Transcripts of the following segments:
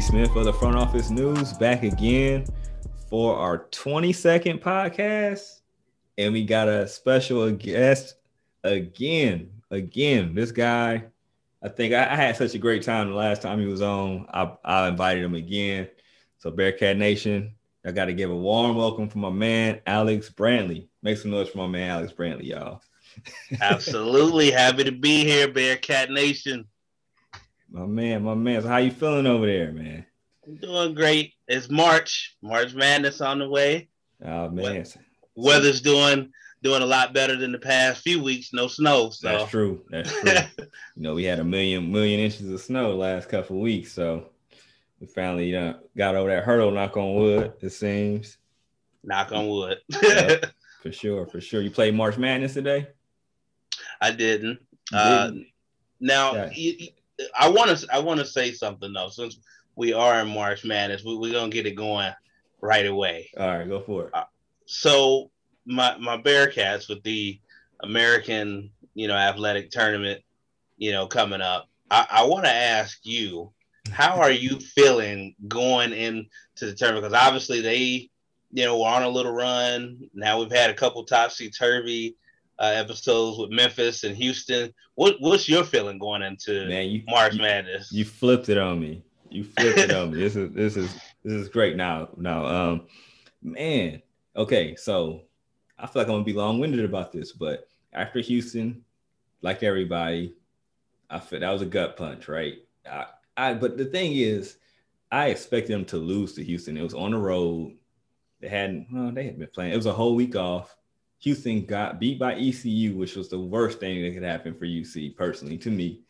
Smith of the Front Office News back again for our 22nd podcast. And we got a special guest again. Again, this guy, I think I, I had such a great time the last time he was on. I, I invited him again. So, Bearcat Nation, I got to give a warm welcome for my man, Alex Brantley. Make some noise for my man, Alex Brantley, y'all. Absolutely happy to be here, Bearcat Nation. My man, my man. So how you feeling over there, man? I'm doing great. It's March. March Madness on the way. Oh man. Weather's doing doing a lot better than the past few weeks. No snow. So that's true. That's true. you know, we had a million million inches of snow last couple of weeks, so we finally uh, got over that hurdle. Knock on wood. It seems. Knock on wood. yep, for sure, for sure. You played March Madness today. I didn't. Uh, now, yeah. you, I want to I want to say something though, since we are in March Madness, we, we're gonna get it going right away. All right, go for it. Uh, so my my Bearcats with the American, you know, athletic tournament, you know, coming up. I, I want to ask you, how are you feeling going into the tournament? Because obviously they, you know, were on a little run. Now we've had a couple topsy turvy uh, episodes with Memphis and Houston. What what's your feeling going into Man, you, March you, Madness? You flipped it on me. You flipped it on me. This is this is this is great. Now now um man. Okay, so I feel like I'm gonna be long winded about this, but after Houston, like everybody, I feel that was a gut punch, right? I, I but the thing is, I expected them to lose to Houston. It was on the road. They hadn't well, they had been playing. It was a whole week off. Houston got beat by ECU, which was the worst thing that could happen for UC personally to me.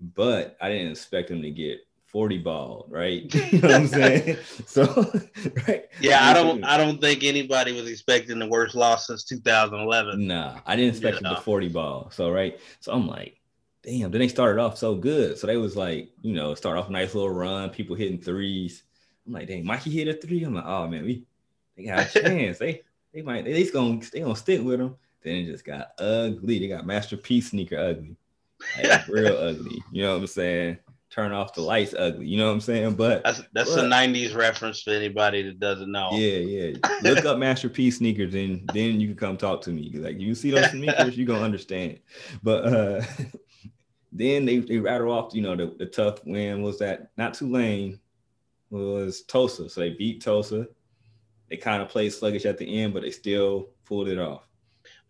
But I didn't expect them to get 40 ball, right? You know what I'm saying? so right. Yeah, I don't I don't think anybody was expecting the worst loss since 2011. Nah, I didn't expect yeah. the 40 ball. So right. So I'm like, damn, then they started off so good. So they was like, you know, start off a nice little run, people hitting threes. I'm like, dang, Mikey hit a three. I'm like, oh man, we they got a chance. they they might they least gonna they gonna stick with them. Then it just got ugly. They got masterpiece sneaker ugly, like, real ugly. You know what I'm saying? Turn off the lights ugly. You know what I'm saying? But that's that's but, a '90s reference for anybody that doesn't know. Yeah, yeah. Look up masterpiece sneakers, and then you can come talk to me. Like you see those sneakers, you gonna understand. But uh then they they rattle off. You know the, the tough win was that not Tulane was Tulsa, so they beat Tulsa they kind of played sluggish at the end, but they still pulled it off.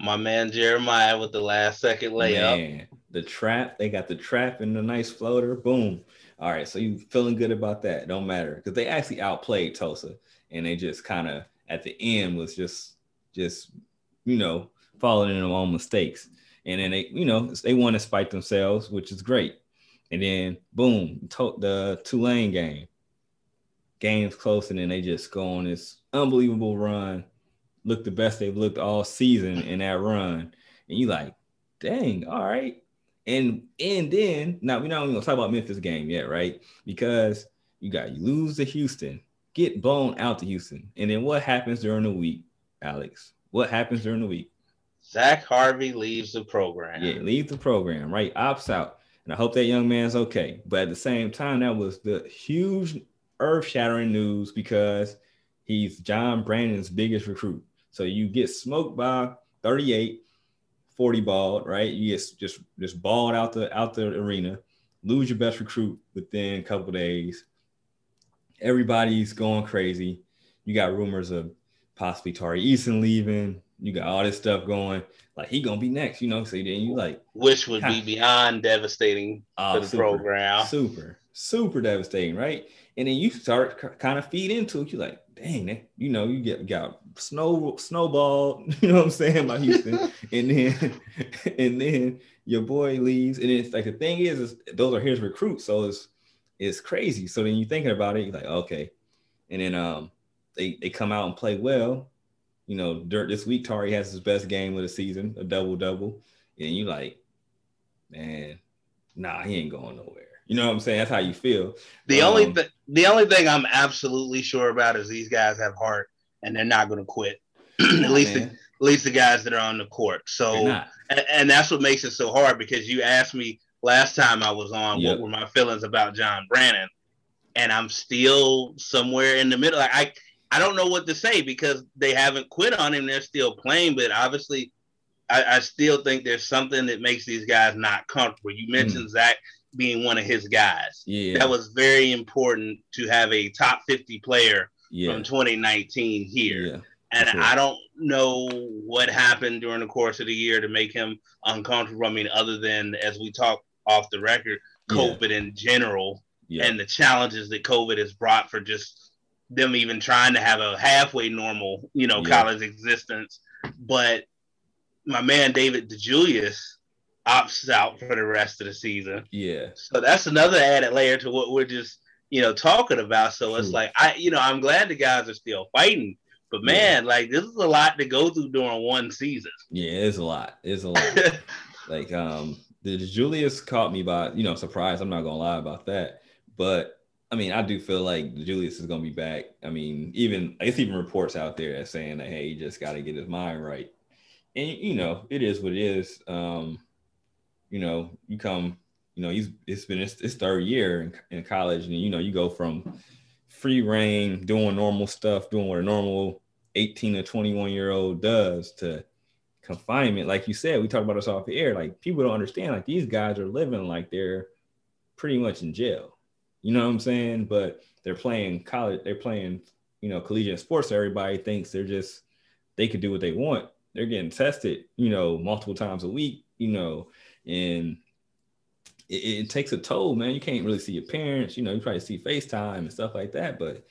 My man Jeremiah with the last second layup. Man, the trap, they got the trap and the nice floater. Boom. All right, so you feeling good about that? Don't matter because they actually outplayed Tulsa, and they just kind of at the end was just just you know following in their own mistakes, and then they you know they want to spite themselves, which is great. And then boom, to- the Tulane game, games close, and then they just go on this unbelievable run. Look the best they've looked all season in that run. And you like, dang, all right. And and then now we're not even gonna talk about Memphis game yet, right? Because you got you lose to Houston, get blown out to Houston. And then what happens during the week, Alex? What happens during the week? Zach Harvey leaves the program. Yeah, leave the program, right? Opts out. And I hope that young man's okay. But at the same time, that was the huge earth shattering news because He's John Brannen's biggest recruit. So you get smoked by 38, 40 ball, right? You get just just balled out the out the arena, lose your best recruit within a couple days. Everybody's going crazy. You got rumors of possibly Tari Eason leaving. You got all this stuff going. Like he gonna be next, you know. So then you like, which would be beyond devastating uh, for the super, program. Super, super devastating, right? And then you start kind of feed into it. You're like, dang, you know, you get got snow snowball, you know what I'm saying, by Houston, and then and then your boy leaves, and it's like the thing is, is those are his recruits, so it's it's crazy. So then you're thinking about it, you're like, okay, and then um they they come out and play well, you know, dirt this week Tari has his best game of the season, a double double, and you're like, man, nah, he ain't going nowhere. You know what I'm saying? That's how you feel. The um, only thing, the only thing I'm absolutely sure about is these guys have heart and they're not going to quit. at least, the, at least the guys that are on the court. So, and, and, that's what makes it so hard because you asked me last time I was on yep. what were my feelings about John Brannen, and I'm still somewhere in the middle. Like, I I don't know what to say because they haven't quit on him. They're still playing, but obviously, I, I still think there's something that makes these guys not comfortable. You mentioned mm. Zach being one of his guys. Yeah, that was very important to have a top 50 player yeah. from 2019 here. Yeah, and sure. I don't know what happened during the course of the year to make him uncomfortable. I mean, other than as we talk off the record, COVID in general and the challenges that COVID has brought for just them even trying to have a halfway normal, you know, college existence. But my man David DeJulius opts out for the rest of the season. Yeah. So that's another added layer to what we're just, you know, talking about. So True. it's like I, you know, I'm glad the guys are still fighting. But man, yeah. like this is a lot to go through during one season. Yeah, it's a lot. It's a lot. like um DeJulius caught me by, you know, surprise. I'm not gonna lie about that. But I mean, I do feel like Julius is gonna be back. I mean, even it's even reports out there that saying that hey, he just got to get his mind right. And you know, it is what it is. Um, you know, you come, you know, he's it's been his, his third year in, in college, and you know, you go from free reign, doing normal stuff, doing what a normal 18 to 21 year old does to confinement. Like you said, we talked about this off the air. Like people don't understand, like these guys are living like they're pretty much in jail. You know what I'm saying? But they're playing college, they're playing, you know, collegiate sports. So everybody thinks they're just they could do what they want. They're getting tested, you know, multiple times a week, you know, and it, it takes a toll, man. You can't really see your parents, you know, you try to see FaceTime and stuff like that, but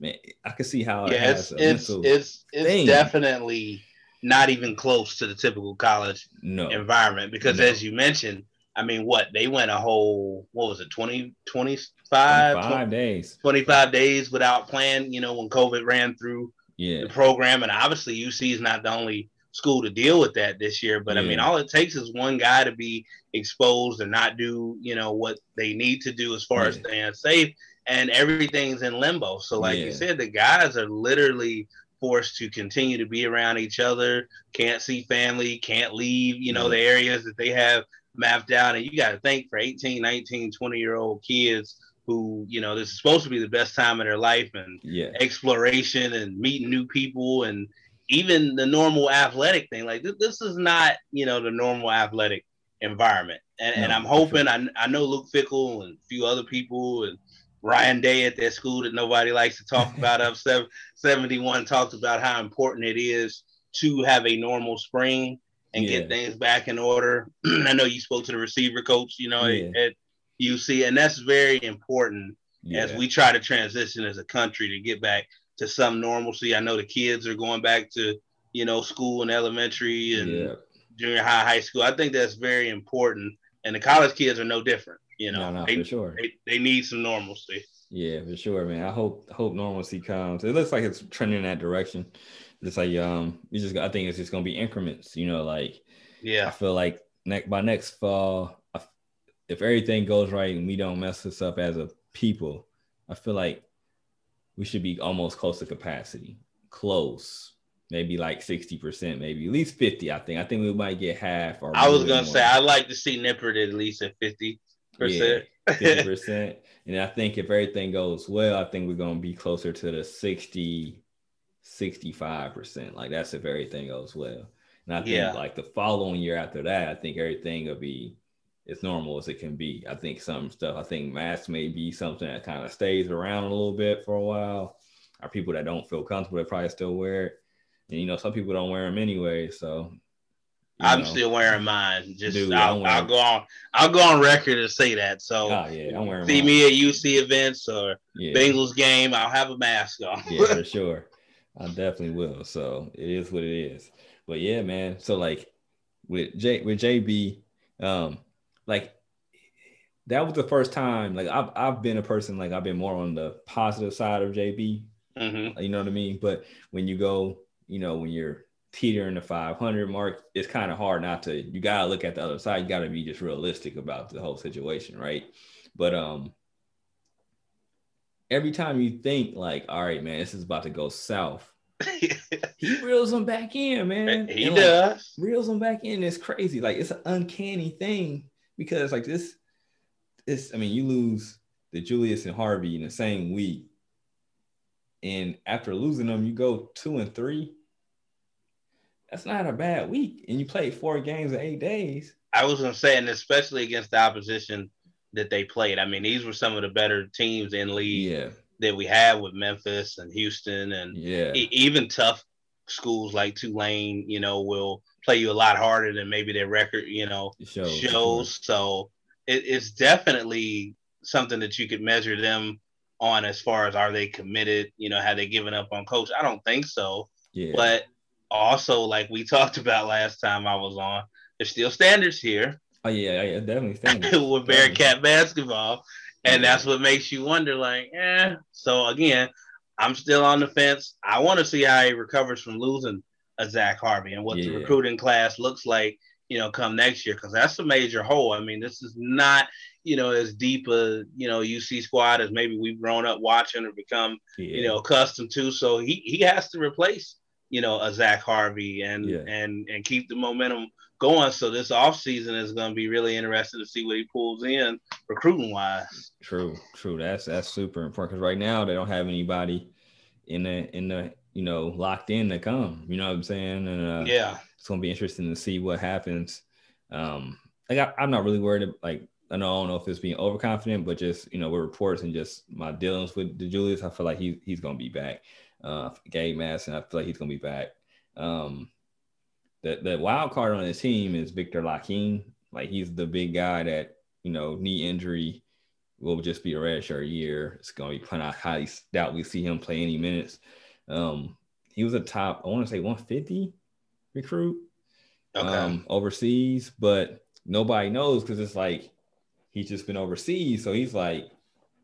man, I can see how yeah, it it's it's it's, it's definitely not even close to the typical college no. environment because no. as you mentioned, I mean, what they went a whole what was it 20 25, 25 20, days 25 days without playing. You know when COVID ran through yeah. the program, and obviously UC is not the only school to deal with that this year. But yeah. I mean, all it takes is one guy to be exposed and not do you know what they need to do as far yeah. as staying safe, and everything's in limbo. So like you said, the guys are literally forced to continue to be around each other, can't see family, can't leave, you know, the areas that they have mapped out. And you got to think for 18, 19, 20 year old kids who, you know, this is supposed to be the best time of their life and yeah. exploration and meeting new people and even the normal athletic thing. Like, th- this is not, you know, the normal athletic environment. And, no, and I'm hoping, sure. I, I know Luke Fickell and a few other people and Ryan Day at that school that nobody likes to talk about up 71 talked about how important it is to have a normal spring and yeah. get things back in order. I know you spoke to the receiver coach, you know, yeah. at, UC, and that's very important yeah. as we try to transition as a country to get back to some normalcy. I know the kids are going back to, you know, school and elementary and junior high, high school. I think that's very important. And the college kids are no different. You know, no, no, they, for sure. They, they need some normalcy. Yeah, for sure, man. I hope hope normalcy comes. It looks like it's trending in that direction. It's like um, you just I think it's just gonna be increments. You know, like yeah, I feel like next by next fall, if everything goes right and we don't mess this up as a people, I feel like we should be almost close to capacity, close, maybe like sixty percent, maybe at least fifty. I think. I think we might get half. Or I was gonna more. say I'd like to see Nippert at least at fifty percent. Fifty percent. And I think if everything goes well, I think we're gonna be closer to the 60, 65 percent. Like that's if everything goes well. And I think yeah. like the following year after that, I think everything will be as normal as it can be. I think some stuff, I think masks may be something that kind of stays around a little bit for a while. Are people that don't feel comfortable, they probably still wear it. And you know, some people don't wear them anyway. So I'm know. still wearing mine. Just Dude, I'll, I'll, go on. I'll go on record and say that. So oh, yeah, I'm wearing see mine. me at UC events or yeah. Bengals game. I'll have a mask on. yeah, for sure. I definitely will. So it is what it is. But yeah, man. So like with J with JB, um, like that was the first time. Like I've I've been a person like I've been more on the positive side of JB. Mm-hmm. You know what I mean? But when you go, you know, when you're teetering the 500 mark, it's kind of hard not to. You gotta look at the other side. You gotta be just realistic about the whole situation, right? But um, every time you think like, all right, man, this is about to go south, he reels them back in, man. He and, does like, reels them back in. It's crazy. Like it's an uncanny thing because like this, this. I mean, you lose DeJulius and Harvey in the same week. And after losing them, you go two and three. That's not a bad week. And you played four games in eight days. I was gonna say, and especially against the opposition that they played. I mean, these were some of the better teams in league Yeah. that we had with Memphis and Houston, and Yeah. even tough schools like Tulane. You know, will play you a lot harder than maybe their record. You know, shows. shows. So it, it's definitely something that you could measure them on as far as are they committed? You know, have they given up on coach? I don't think so. Yeah. But also, like we talked about last time I was on, there's still standards here oh yeah, yeah, definitely. standard. with Bearcat basketball. And that's what makes you wonder, like, eh. So again, I'm still on the fence. I want to see how he recovers from losing a Zach Harvey and what the recruiting class looks like, you know, come next year, because that's a major hole. I mean, this is not, you know, as deep a, you know, UC squad as maybe we've grown up watching or become, Yeah. you know, accustomed to. So he he has to replace, you know, a Zach Harvey and Yeah. and and keep the momentum going. So this offseason is going to be really interesting to see what he pulls in recruiting wise. True, true. That's that's super important because right now they don't have anybody in the in the you know locked in to come. You know what I'm saying? And uh, Yeah. it's gonna be interesting to see what happens. Um, like I, I'm not really worried. Like I know I don't know if it's being overconfident, but just you know with reports and just my dealings with DeJulius, I feel like he's he's gonna be back. Uh, Gabe Madsen, I feel like he's gonna be back. Um, the the wild card on his team is Viktor Lakhin. Like he's the big guy that you know knee injury will just be a red shirt year. It's gonna be kind of highly doubt we see him play any minutes. Um, he was a top, I want to say 150 recruit Okay. um, overseas, but nobody knows because it's like he's just been overseas. So he's like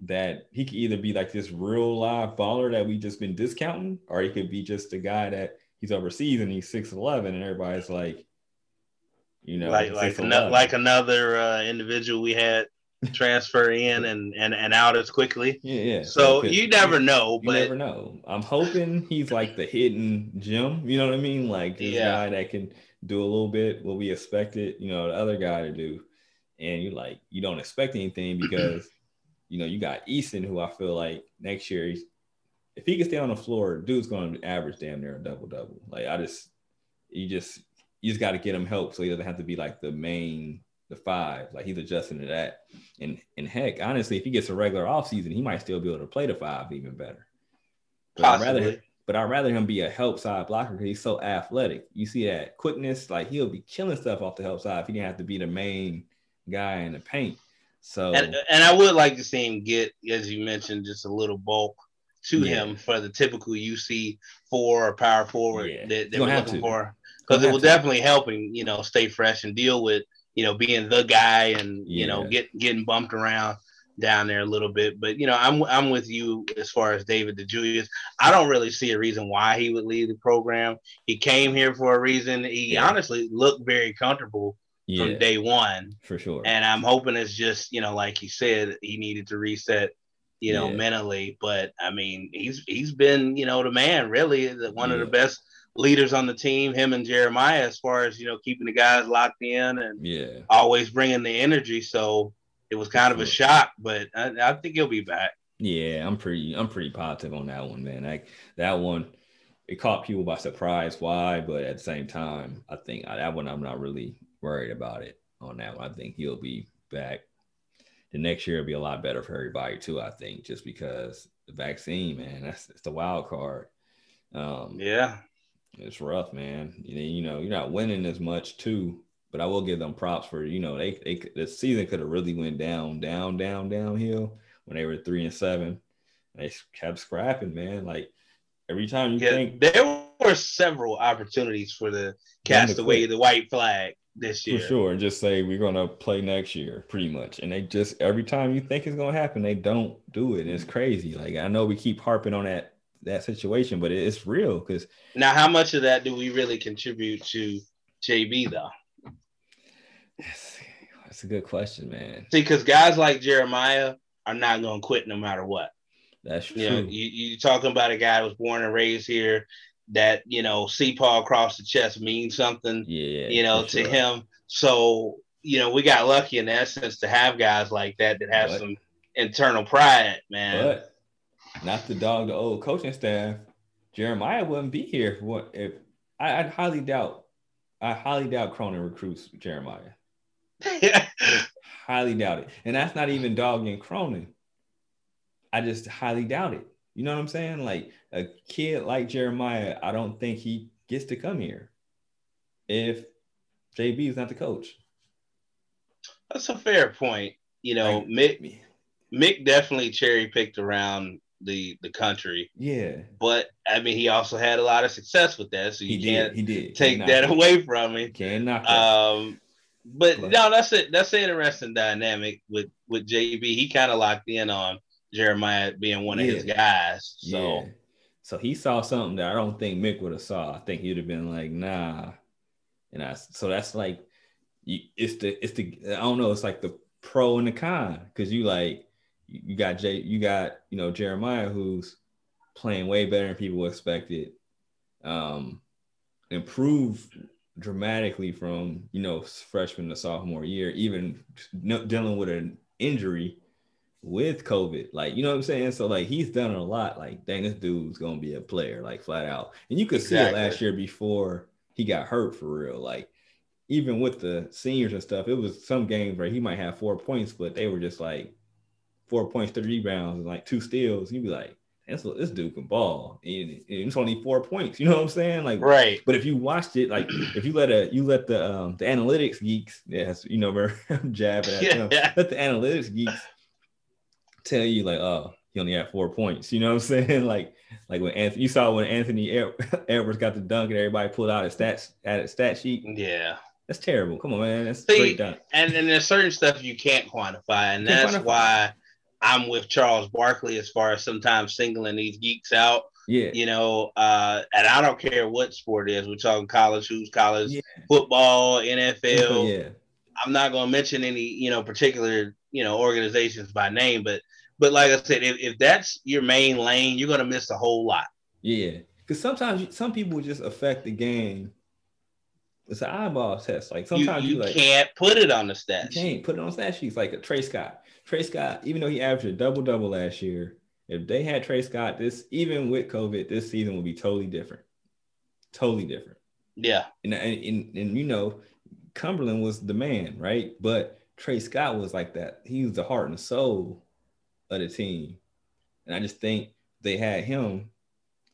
that he could either be like this real live baller that we just been discounting, or he could be just a guy that he's overseas and he's 6'11 and everybody's like, you know, like like 6'11. ano- like another uh, individual we had transfer in and and and out as quickly. yeah, yeah. So you never know, You but never know. I'm hoping he's like the hidden gem. You know what I mean? Like this Yeah. guy that can do a little bit what we expected, you know, the other guy to do. And you like you don't expect anything because you know you got Easton, who I feel like next year he's if he can stay on the floor, dude's going to average damn near a double double. Like I just you just you just got to get him help so he doesn't have to be like the main the five. Like he's adjusting to that. And and heck, honestly, if he gets a regular offseason, he might still be able to play the five even better. But I'd rather but I'd rather him be a help side blocker because he's so athletic. You see that quickness, like he'll be killing stuff off the help side if he didn't have to be the main guy in the paint. So And and I would like to see him get, as you mentioned, just a little bulk to Yeah. him for the typical UC four or power forward Yeah. that, that we're looking to. for. Because it will to. definitely help him, you know, stay fresh and deal with, you know, being the guy and you know get getting bumped around down there a little bit. But you know, I'm I'm with you as far as David DeJulius. I don't really see a reason why he would leave the program. He came here for a reason. He Yeah. honestly looked very comfortable yeah, from day one. for sure. And I'm hoping it's just, you know, like he said, he needed to reset, you know, Yeah. mentally. But I mean, he's he's been, you know, the man, really, the, one of the best leaders on the team, him and Jeremiah, as far as you know, keeping the guys locked in and yeah, always bringing the energy. So it was kind of a shock, but I, I think he'll be back. yeah, I'm pretty I'm pretty positive on that one, man. Like that one, it caught people by surprise. Why? But at the same time, I think that one I'm not really worried about it on that one. I think he'll be back. The next year will be a lot better for everybody too. I think just because the vaccine, man, that's it's the wild card. Um, Yeah, it's rough, man. You know, you know, you're not winning as much too, but I will give them props for you know they they the season could have really went down, down, down, downhill when they were three and seven. They kept scrapping, man. Like every time you yeah. think There were several opportunities for the Them to cast away the white flag this year. for sure, and just say we're gonna play next year, pretty much, and they just every time you think it's gonna happen, they don't do it. And it's crazy. Like I know we keep harping on that that situation, but it's real because Now, how much of that do we really contribute to JB though? that's, that's a good question, man. See, because guys like Jeremiah are not going to quit no matter what. That's true. You know, you you talking about a guy who was born and raised here that you know, see Paul across the chest means something. yeah, you know, to sure. him. So you know, we got lucky in that sense to have guys like that that have But- some internal pride, man. But not the dog the old coaching staff. Jeremiah wouldn't be here what if I, I highly doubt I highly doubt Cronin recruits Jeremiah. highly doubt it. And that's not even dogging Cronin. I just highly doubt it. You know what I'm saying? Like a kid like Jeremiah, I don't think he gets to come here if JB is not the coach. That's a fair point. You know, like, Mick Mick definitely cherry picked around the the country. Yeah. But I mean, he also had a lot of success with that, so you he can't did. He did. take that away from him. Can't knock. Um, but, but no, that's it. That's an interesting dynamic with with JB. He kind of locked in on Jeremiah being one yeah. of his guys. So. Yeah. So he saw something that I don't think Mick would have saw. I think he'd have been like, nah. And I so that's like it's the it's the I don't know, it's like the pro and the con because you like you got Jay, you got you know Jeremiah who's playing way better than people expected, um, improved dramatically from you know freshman to sophomore year, even dealing with an injury with COVID. Like, you know what I'm saying? So like he's done a lot. Like, dang, this dude's gonna be a player, like flat out. And you could exactly. see it last year before he got hurt for real. Like, even with the seniors and stuff, it was some games where he might have four points, but they were just like four points, three rebounds, and like two steals, you'd be like, this, this dude can ball. And it's only four points. You know what I'm saying? Like, right. But if you watched it, like, if you let a you let the um the analytics geeks, yes, you know, we're jabbing at them. Let the analytics geeks tell you like, oh, he only had four points. You know what I'm saying? Like, like when Anthony, you saw when Anthony Edwards got the dunk and everybody pulled out his stats at a stat sheet. Yeah. That's terrible. Come on, man. That's See, great dunk. And then there's certain stuff you can't quantify, and can't that's quantify. why I'm with Charles Barkley as far as sometimes singling these geeks out. Yeah. You know, uh, and I don't care what sport it is. We're talking college, who's college, yeah. football, NFL. yeah. I'm not going to mention any, you know, particular, you know, organizations by name, but, but like I said, if, if that's your main lane, you're going to miss a whole lot. Yeah. Because sometimes some people just affect the game. It's an eyeball test. Like sometimes you, you, you like, can't put it on the stat. You can't put it on stat sheets like a Tre Scott. Tre Scott, even though he averaged a double double last year, if they had Tre Scott, this even with COVID, this season would be totally different. Totally different. Yeah. And and, and, and you know, Cumberland was the man, right? But Tre Scott was like that. He was the heart and soul of the team. And I just think they had him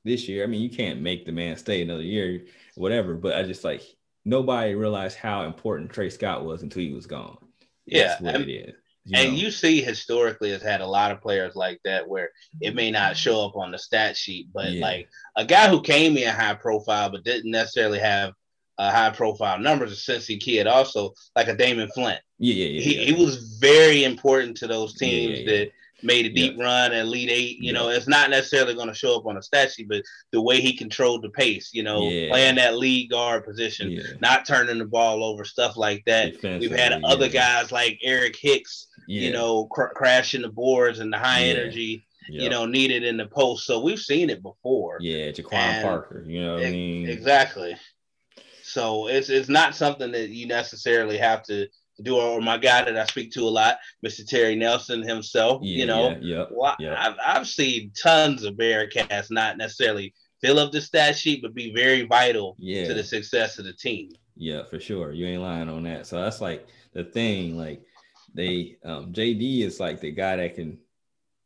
this year. I mean, you can't make the man stay another year, whatever. But I just like nobody realized how important Tre Scott was until he was gone. Yeah, That's what it is. You and know. UC historically has had a lot of players like that where it may not show up on the stat sheet, but yeah. like a guy who came in high profile but didn't necessarily have uh, high profile numbers, a Cincy kid, also like a Damon Flint. Yeah, yeah, yeah. He, yeah. he was very important to those teams yeah, that made a deep run and lead Eight. You know, it's not necessarily going to show up on a stat sheet, but the way he controlled the pace, you know, playing that lead guard position, not turning the ball over, stuff like that. We've had other guys like Eric Hicks yeah. you know, cr- crashing the boards and the high yeah. energy, yep. you know, needed in the post. So we've seen it before. Yeah, Jaquon Parker, you know what I mean? Exactly. So it's it's not something that you necessarily have to do. Or my guy that I speak to a lot, Mr. Terry Nelson himself, yeah, you know, yeah, well, yep. I've, I've seen tons of Bearcats not necessarily fill up the stat sheet, but be very vital yeah. to the success of the team. Yeah, for sure. You ain't lying on that. So that's like the thing. Like they um, JD is like the guy that can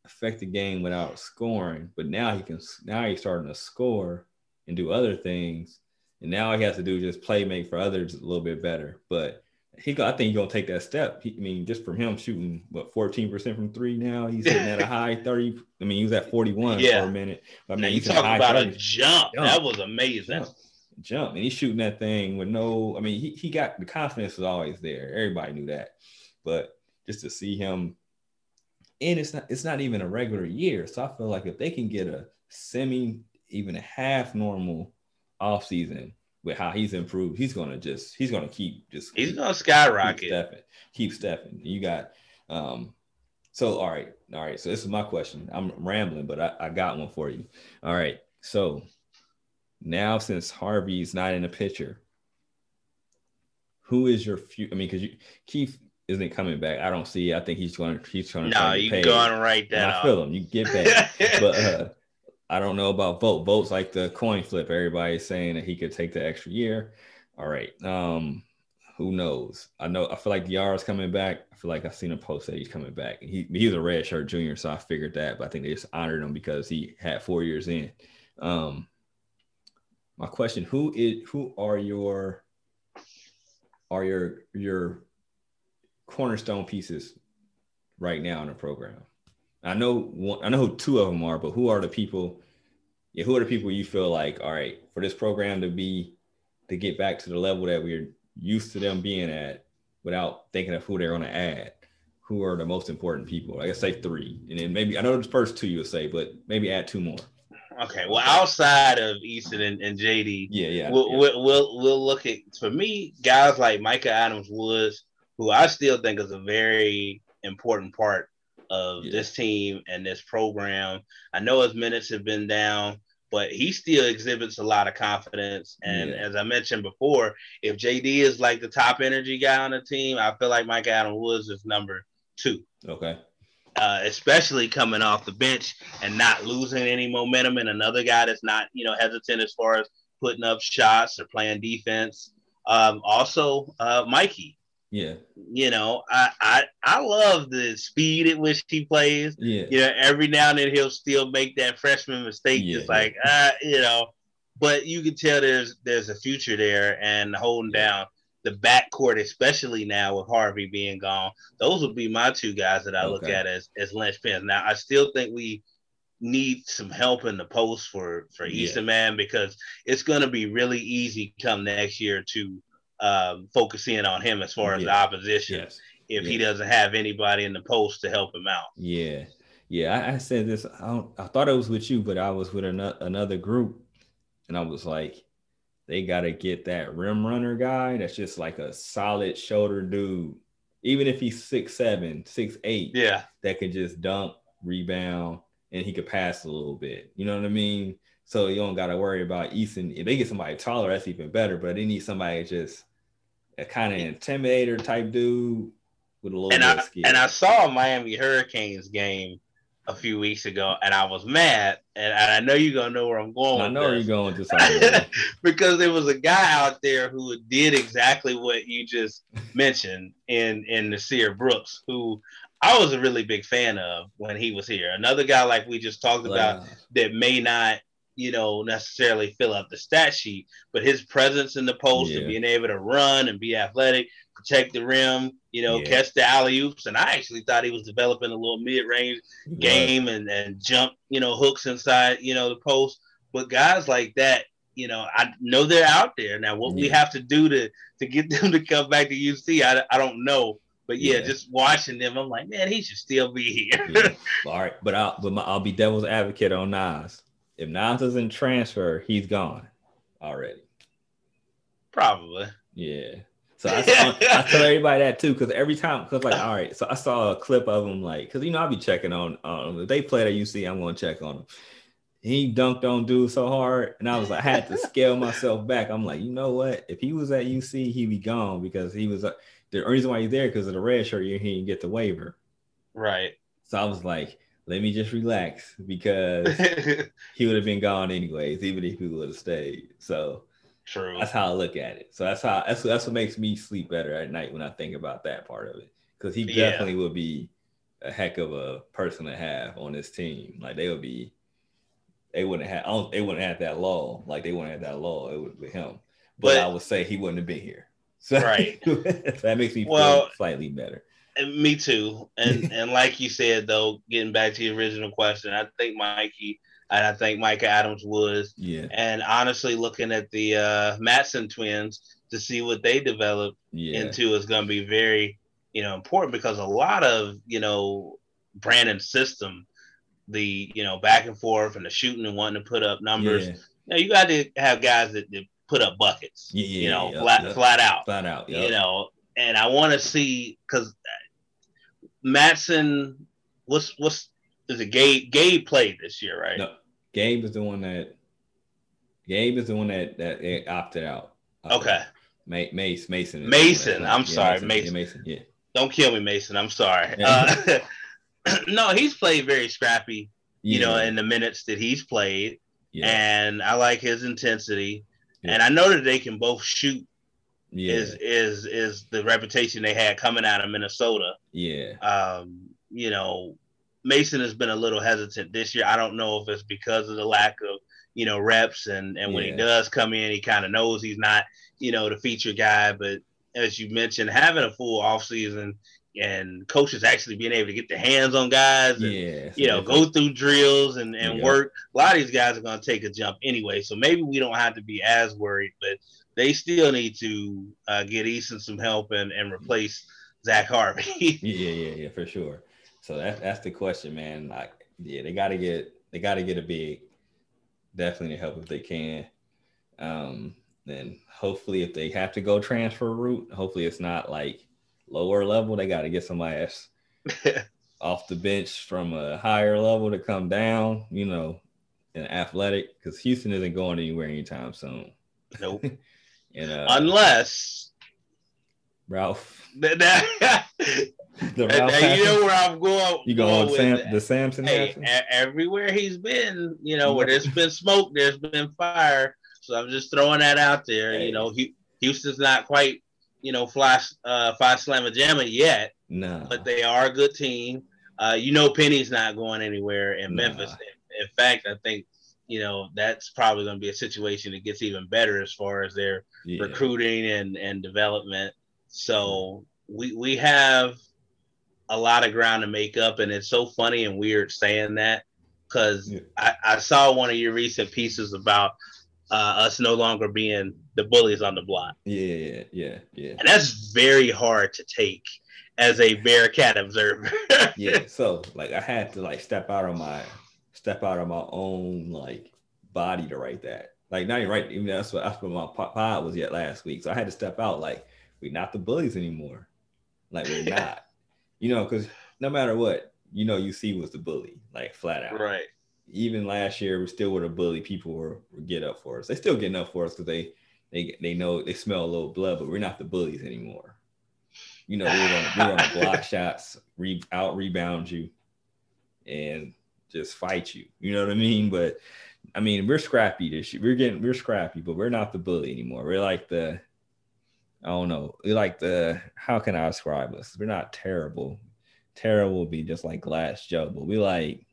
affect the game without scoring, but now he can now he's starting to score and do other things, and now he has to do just play make for others a little bit better. But he, I think he's gonna take that step. He, I mean, just from him shooting what 14 percent from three now, he's hitting at a high 30. I mean, he was at 41 yeah. for a minute. I mean, you talk about 30s. a jump. jump. That was amazing. Jump. jump. and he's shooting that thing with no. I mean, he, he got the confidence was always there. Everybody knew that, but just to see him. And it's not it's not even a regular year. So I feel like if they can get a semi, even a half normal off season with how he's improved, he's gonna just he's gonna keep just he's gonna skyrocket. Keep stepping. Keep stepping. You got um so all right, all right. So this is my question. I'm rambling, but I, I got one for you. All right. So now since Harvey's not in the picture, who is your future? I mean, because you Keith isn't coming back. I don't see. I think he's going. He's trying to. No, you going write that. I feel him. You get back, but uh, I don't know about Vogt. Vogt's like the coin flip. Everybody's saying that he could take the extra year. All right. Um, who knows? I know. I feel like Yara's coming back. I feel like I've seen a post that he's coming back. He he's a red shirt junior, so I figured that. But I think they just honored him because he had four years in. Um, my question: Who is who are your are your your cornerstone pieces right now in the program? I know one, I know who two of them are, but who are the people? Yeah, who are the people you feel like, all right, for this program to be to get back to the level that we're used to them being at without thinking of who they're going to add? Who are the most important people? I guess say three, and then maybe I know the first two you would say, but maybe add two more. Okay, well, outside of Eason and, and JD, yeah, yeah, we'll, yeah. We'll, we'll we'll look at for me guys like Mika Adams-Woods, who I still think is a very important part of yeah. this team and this program. I know his minutes have been down, but he still exhibits a lot of confidence. And yeah. as I mentioned before, if JD is like the top energy guy on the team, I feel like Mike Adam Woods is number two. Okay. Uh, especially coming off the bench and not losing any momentum, and another guy that's not, you know, hesitant as far as putting up shots or playing defense. Um, also, uh, Mikey, yeah. You know, I, I I love the speed at which he plays. Yeah. You know, every now and then he'll still make that freshman mistake. Yeah, just like uh, you know, but you can tell there's there's a future there and holding down the backcourt, especially now with Harvey being gone. Those would be my two guys that I okay. look at as as linchpins. Now I still think we need some help in the post for for yeah. Eason because it's going to be really easy come next year to um, focus in on him as far as yeah. the opposition yes. if yeah. he doesn't have anybody in the post to help him out. Yeah. Yeah, I, I said this. I, I, thought it was with you, but I was with another, another group, and I was like, they got to get that rim runner guy that's just like a solid shoulder dude, even if he's six seven, six eight. Yeah, that could just dunk, rebound, and he could pass a little bit. You know what I mean? So you don't got to worry about Eason. If they get somebody taller, that's even better. But they need somebody just a kind of intimidator type dude with a little and I. And I saw Miami Hurricanes game a few weeks ago, and I was mad. And, I know you're gonna know where I'm going. I know where you're going to something because there was a guy out there who did exactly what you just mentioned in in Nysier Brooks, who I was a really big fan of when he was here. Another guy like we just talked about that may not you know, necessarily fill out the stat sheet, but his presence in the post yeah. and being able to run and be athletic, protect the rim, you know, yeah. catch the alley oops. And I actually thought he was developing a little mid range game and, and jump, you know, hooks inside, you know, the post. But guys like that, you know, I know they're out there. Now, what yeah. we have to do to to get them to come back to UC, I, I don't know. But yeah, yeah, just watching them, I'm like, man, he should still be here. yeah. All right, but I'll but my, I'll be devil's advocate on Nas. If Nas doesn't transfer, he's gone already. Probably. Yeah. So I, I, tell everybody that too, because every time, because like, all right, so I saw a clip of him, like, because you know I'll be checking on, um, if they play at UC, I'm gonna check on him. He dunked on dude so hard, and I was like, I had to scale myself back. I'm like, you know what? If he was at UC, he'd be gone because he was uh, the reason why he's there because of the red shirt. You he didn't get the waiver. Right. So I was like, let me just relax because he would have been gone anyways, even if he would have stayed. So true. That's how I look at it. So that's how that's that's what makes me sleep better at night when I think about that part of it. Because he yeah. definitely would be a heck of a person to have on this team. Like they would be, they wouldn't have, I don't, they wouldn't have that law. Like they wouldn't have that law. It would be him. But, but I would say he wouldn't have been here. So right. that makes me well, feel slightly better. Me too. And and like you said though, getting back to the original question, I think Mikey and I think Micah Adams was. Yeah. And honestly, looking at the uh, Madsen twins to see what they develop yeah. into is going to be very, you know, important because a lot of you know Brannen's system, the you know back and forth and the shooting and wanting to put up numbers. Yeah. You, you got to have guys that, that put up buckets. Yeah, yeah you know, flat flat out. Flat out. You know, and I want to see because Madsen, what's what's is it Gabe? Gabe played this year, right? No, Gabe is the one that Gabe is the one that that opted out. Okay. Mace Mason. Mason. I'm yeah, sorry, Mason. Mason. Yeah, Mason. Yeah. Don't kill me, Mason. I'm sorry. Uh, no, he's played very scrappy. You yeah. know, in the minutes that he's played, yeah. and I like his intensity. And I know that they can both shoot. Yeah. Is is is the reputation they had coming out of Minnesota? Yeah. Um, you know, Mason has been a little hesitant this year. I don't know if it's because of the lack of you know reps and and when he does come in, he kind of knows he's not you know the feature guy. But as you mentioned, having a full off season and coaches actually being able to get their hands on guys and yeah, you know go through drills and, and yeah. work a lot of these guys are going to take a jump anyway so maybe we don't have to be as worried but they still need to uh, get Eason some help and, and replace Zach Harvey. yeah, yeah, yeah, for sure. So that's that's the question, man. Like, yeah, they got to get they got to get a big, definitely to help if they can. Um, then hopefully, if they have to go transfer route, hopefully it's not like lower level. They got to get somebody else off the bench from a higher level to come down. You know, in athletic because Houston isn't going anywhere anytime soon. Nope. uh, unless Ralph. the Ralph you know where I'm going. You going, going Sam, the Sampson? Hey, everywhere he's been, you know, where there's been smoke, there's been fire. So I'm just throwing that out there. Hey. You know, Houston's not quite, you know, fly uh five slammer jammer yet. No. But they are a good team. Uh, you know Penny's not going anywhere in. Memphis. In fact, I think you know that's probably going to be a situation that gets even better as far as their yeah. recruiting and and development. So we we have a lot of ground to make up, and it's so funny and weird saying that because yeah. I, I saw one of your recent pieces about uh, us no longer being the bullies on the block. Yeah, yeah, yeah, yeah. And that's very hard to take as a Bearcat observer. yeah, so like I had to like step out of my step out of my own like body to write that. Like not even right, even that's what that's what my pod was yet last week. So I had to step out like we're not the bullies anymore. Like we're not. You know, because no matter what, you know UC was the bully, like flat out. Right. Even last year, we still were the bully. People were, were get up for us. They still getting up for us because they they they know they smell a little blood, but we're not the bullies anymore. You know, we were gonna, we were gonna block shots, re, out rebound you, and just fight you. You know what I mean? But I mean, we're scrappy this year. We're getting we're scrappy, but we're not the bully anymore. We're like the I don't know. We're like the how can I describe us? We're not terrible. Terrible would be just like Glass Joe, but we like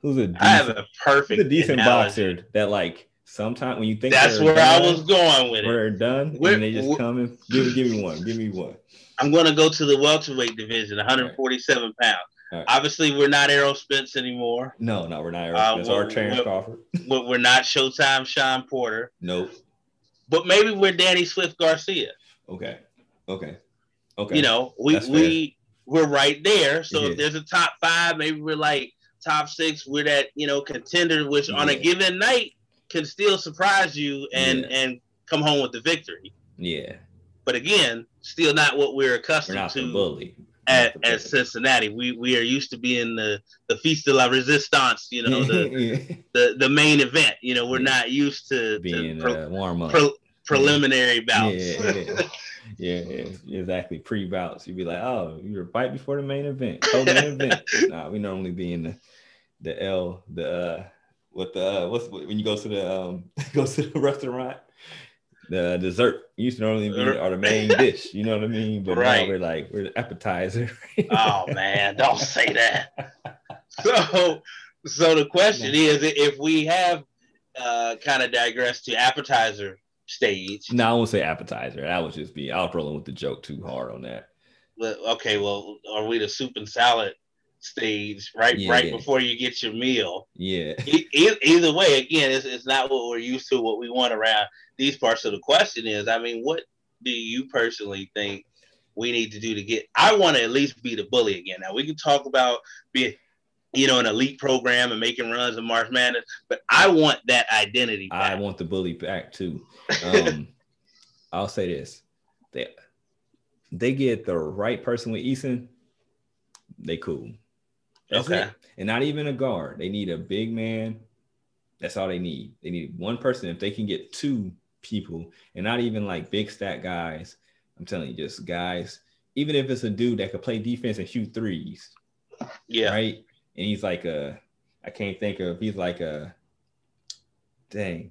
who's a decent, I have a perfect a decent analogy. boxer that like sometimes when you think that's where done, I was going with it. We're done, we're, and they just come and give, give me one, give me one. I'm going to go to the welterweight division, 147 pounds. Right. Obviously, we're not Errol Spence anymore. No, no, we're not Errol uh, Spence or Terence Crawford. We're not Showtime Shawn Porter. Nope. But maybe we're Danny Swift Garcia. Okay. Okay. Okay. You know, we we we're right there. So yeah. if there's a top five, maybe we're like top six. We're that you know contender, which yeah. on a given night can still surprise you and yeah. and come home with the victory. Yeah. But again, still not what we're accustomed we're not to. Bully at, at Cincinnati. We we are used to being the the Feast de la Resistance, you know, the the, the main event. You know, we're yeah. not used to being to pre- warm up pre- preliminary bouts. Yeah, yeah, yeah, exactly. Pre bouts, you'd be like, oh, you're right before the main event, co-main event. Nah, we normally be in the the L the uh, what the uh, what's when you go to the um go to the restaurant the dessert used to normally be or the main dish. You know what I mean? But right. now we're like we're the appetizer. oh man, don't say that. So, so the question is, if we have uh, kind of digressed to appetizer stage. No, I won't say appetizer. That would just be I was rolling with the joke too hard on that. Well, okay, well, are we the soup and salad stage right yeah. right before you get your meal? Yeah. E- either way, again, it's, it's not what we're used to. What we want around these parts of the question is, I mean, what do you personally think we need to do to get? I want to at least be the bully again. Now we can talk about being, you know, an elite program and making runs in March Madness, but I want that identity. Back. I want the bully back too. Um, I'll say this: they they get the right person with Eason, they cool. That's okay. It. And not even a guard. They need a big man. That's all they need. They need one person. If they can get two people and not even like big stat guys. I'm telling you, just guys even if it's a dude that could play defense and shoot threes, Yeah. right? And he's like a, I can't think of, he's like a, dang,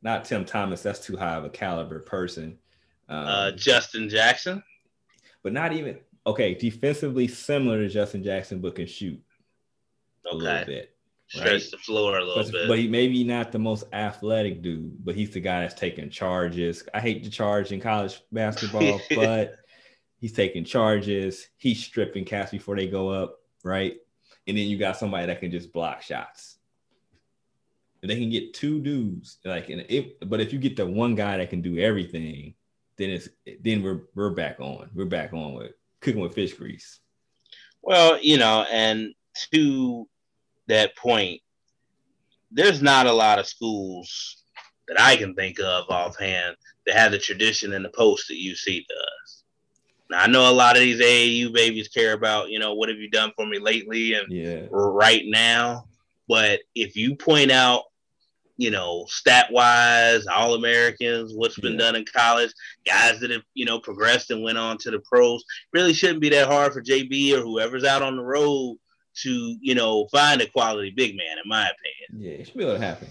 not Tim Thomas. That's too high of a caliber person. Um, Uh, Justin Jackson. but not even okay. Defensively similar to Justin Jackson, but can shoot a little Okay. bit. Stretch right. the floor a little But, bit. but he maybe not the most athletic dude, but he's the guy that's taking charges. I hate to charge in college basketball, but he's taking charges. He's stripping cats before they go up, right? And then you got somebody that can just block shots. If they can get two dudes, like, and if but if you get the one guy that can do everything, then it's then we're we're back on. We're back on with cooking with fish grease. Well, you know, and to that point, there's not a lot of schools that I can think of offhand that have the tradition and the post that UC does. Now, I know a lot of these AAU babies care about, you know, what have you done for me lately and Yeah. right now. But if you point out, you know, stat wise, all Americans, what's been Yeah. done in college, guys that have, you know, progressed and went on to the pros, really shouldn't be that hard for JB or whoever's out on the road to, you know, find a quality big man, in my opinion. Yeah, it should be able to happen.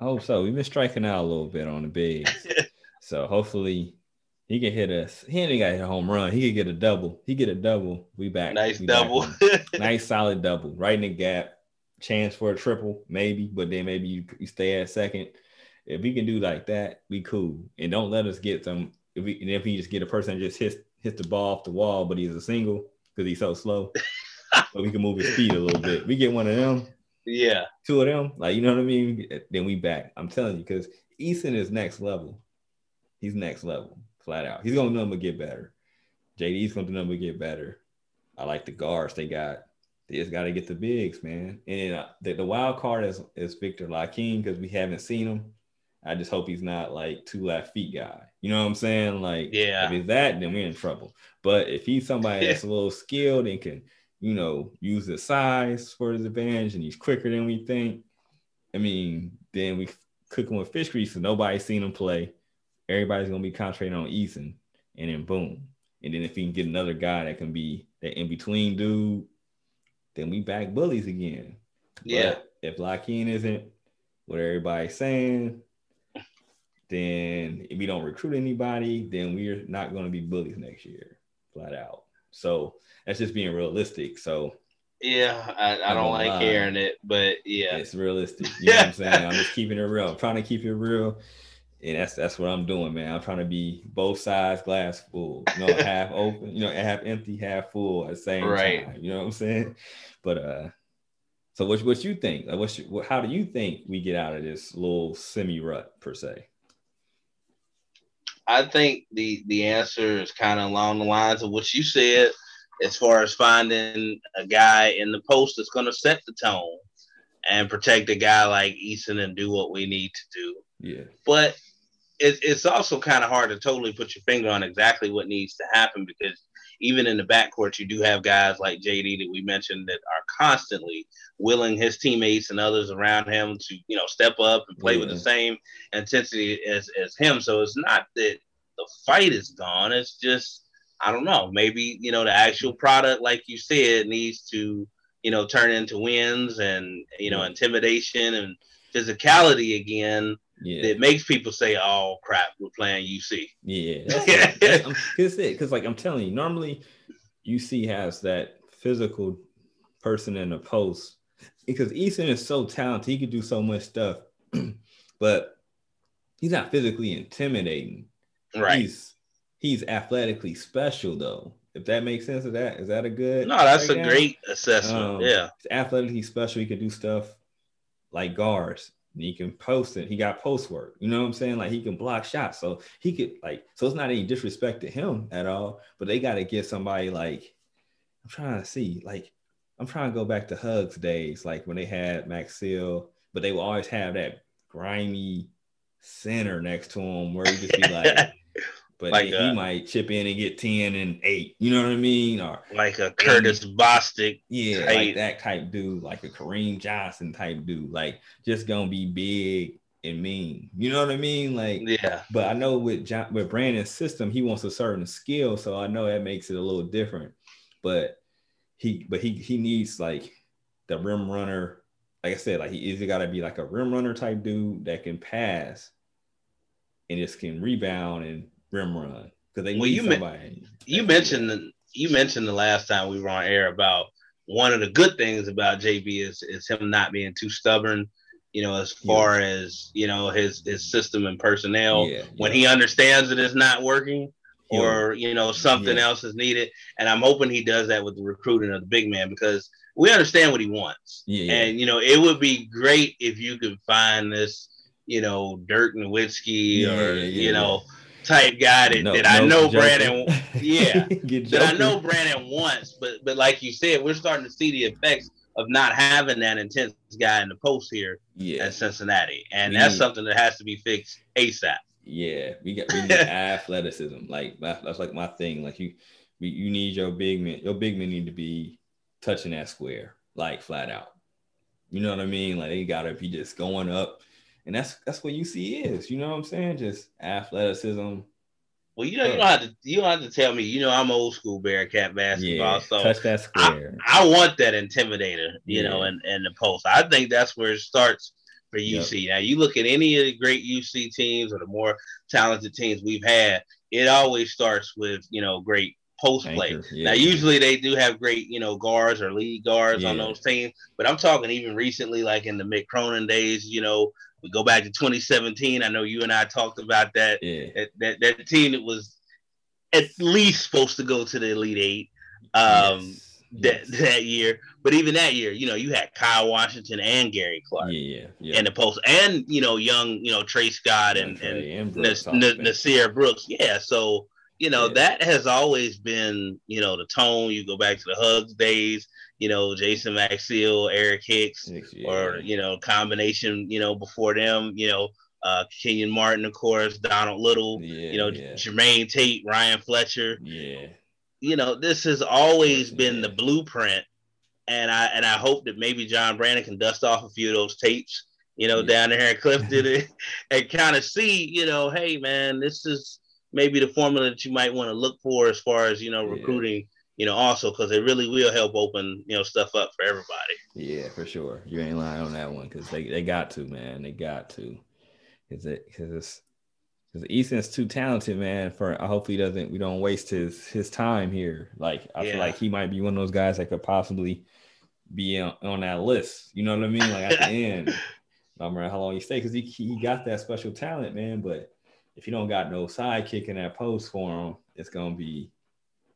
I hope so. We've been striking out a little bit on the bigs. so hopefully he can hit us. He ain't got a home run. He could get a double. He get a double. We back. nice We double. on. nice solid double. Right in the gap. Chance for a triple, maybe, but then maybe you, you stay at second. If we can do like that, we cool. And don't let us get some if we and if we just get a person that just hits hits the ball off the wall, but he's a single because he's so slow. But we can move his feet a little bit. We get one of them yeah. two of them, like you know what I mean, then we back. I'm telling you, because Eason is next level. He's next level, flat out. He's gonna do but get better. JD's gonna do nothing get better. I like the guards they got. They just got to get the bigs, man. And uh, the, the wild card is is Viktor Lakhin because we haven't seen him. I just hope he's not like two left feet guy. You know what I'm saying? Like, Yeah. if he's that, then we're in trouble. But if he's somebody that's a little skilled and can, you know, use his size for his advantage and he's quicker than we think, I mean, then we cook him with fish grease so nobody's seen him play. Everybody's gonna be concentrating on Eason, and then boom. And then if he can get another guy that can be that in between dude, then we back bullies again. Yeah. But if Lakhin isn't what everybody's saying, then if we don't recruit anybody, then we're not going to be bullies next year, flat out. So that's just being realistic. So Yeah. I, I I'm don't like lie. hearing it, but yeah. it's realistic. You know what I'm saying? I'm just keeping it real. I'm trying to keep it real. And that's that's what I'm doing, man. I'm trying to be both sides glass full, you know, half open, you know, half empty, half full at the same Right. time. You know what I'm saying? But uh so what what you think? Like what's your, what, how do you think we get out of this little semi rut per se? I think the the answer is kind of along the lines of what you said, as far as finding a guy in the post that's going to set the tone and protect a guy like Eason and do what we need to do. Yeah. But it, it's also kind of hard to totally put your finger on exactly what needs to happen because even in the backcourt, you do have guys like JD that we mentioned that are constantly willing his teammates and others around him to, you know, step up and play with the same intensity as, as him. So it's not that the fight is gone. It's just, I don't know, maybe, you know, the actual product, like you said, needs to, you know, turn into wins and, you know, intimidation and physicality again Yeah. that makes people say, "Oh crap, we're playing UC." Yeah, that's it. That's, cause it. Because like I'm telling you, normally UC has that physical person in the post because Eason is so talented. He could do so much stuff, but he's not physically intimidating. Right? He's he's athletically special though. If that makes sense, is that is that a good? no, that's a breakdown? great assessment. Um, yeah, He's athletically special. He can do stuff like guards. He can post it. He got post work. You know what I'm saying? Like he can block shots. So he could like. So it's not any disrespect to him at all. But they got to get somebody like. I'm trying to see. Like I'm trying to go back to Huggs days, like when they had Maxiell, but they will always have that grimy center next to him where he just be like. But Like, he, uh, he might chip in and get 10 and 8. You know what I mean? Or like a Curtis Bostic. yeah, Tight. like that type dude, like a Kareem Johnson type dude, like just gonna be big and mean. You know what I mean? Like, yeah. But I know with John, with Brannen's system, he wants a certain skill, so I know that makes it a little different. But he, but he, he needs like the rim runner. Like I said, like he either got to be like a rim runner type dude that can pass and just can rebound and rim run because they well, you somebody. you mentioned the, you mentioned the last time we were on air about one of the good things about JB is is him not being too stubborn. You know, as far yeah. as you know his his system and personnel, yeah, when yeah. he understands that it's not working, or you know something else is needed, and I'm hoping he does that with the recruiting of the big man because we understand what he wants. Yeah, and you know it would be great if you could find this, you know, Dirk Nowitzki or you know type guy that, no, that I know Brannen. Yeah, that I know Brannen wants, but but like you said, we're starting to see the effects of not having that intense guy in the post here yeah. at Cincinnati, and we that's need, something that has to be fixed ASAP. Yeah, we got we need athleticism. Like that's like my thing. Like you, we, you need your big men. Your big men need to be touching that square, like flat out. You know what I mean? Like they gotta be just going up and that's that's what UC is. You know what I'm saying? Just athleticism. Well, you know, you don't have to you don't have to tell me. You know, I'm old school Bearcat basketball, yeah, so touch that square. I, I want that intimidator, you yeah. know, and and the post. I think that's where it starts for UC. Yep. Now, you look at any of the great UC teams or the more talented teams we've had. It always starts with you know great post play. Yeah. Now, usually they do have great, you know, guards or lead guards yeah. on those teams, but I'm talking even recently, like in the Mick Cronin days, you know, we go back to 2017. I know you and I talked about that. Yeah. That, that, that team that was at least supposed to go to the Elite Eight um, yes. That, that year. But even that year, you know, you had Kyle Washington and Gary Clark. Yeah, yeah, yeah. And the post, and you know, young, you know, Tre Scott and and, and Brooks, N- N- Nysier Brooks. Yeah, so you know yeah. that has always been you know the tone. You go back to the Huggs days you know, Jason Maxiell, Eric Hicks, yeah. or, you know, combination, you know, before them, you know, uh, Kenyon Martin, of course, Donald Little, yeah, you know, yeah. Jermaine Tate, Ryan Fletcher. Yeah. You know, this has always been the blueprint. And I and I hope that maybe John Brannen can dust off a few of those tapes, you know, down there at Clifton and, and kind of see, you know, hey man, this is maybe the formula that you might want to look for as far as, you know, recruiting you know, also because it really will help open, you know, stuff up for everybody. Yeah, for sure. You ain't lying on that one because they, they got to, man. They got to. Because it because it's because Eason's too talented, man. For I hope he doesn't we don't waste his his time here. Like I yeah. feel like he might be one of those guys that could possibly be on, on that list. You know what I mean? Like at the end. I don't how long he stay, because he, he got that special talent, man. But if you don't got no sidekick in that post for him, it's gonna be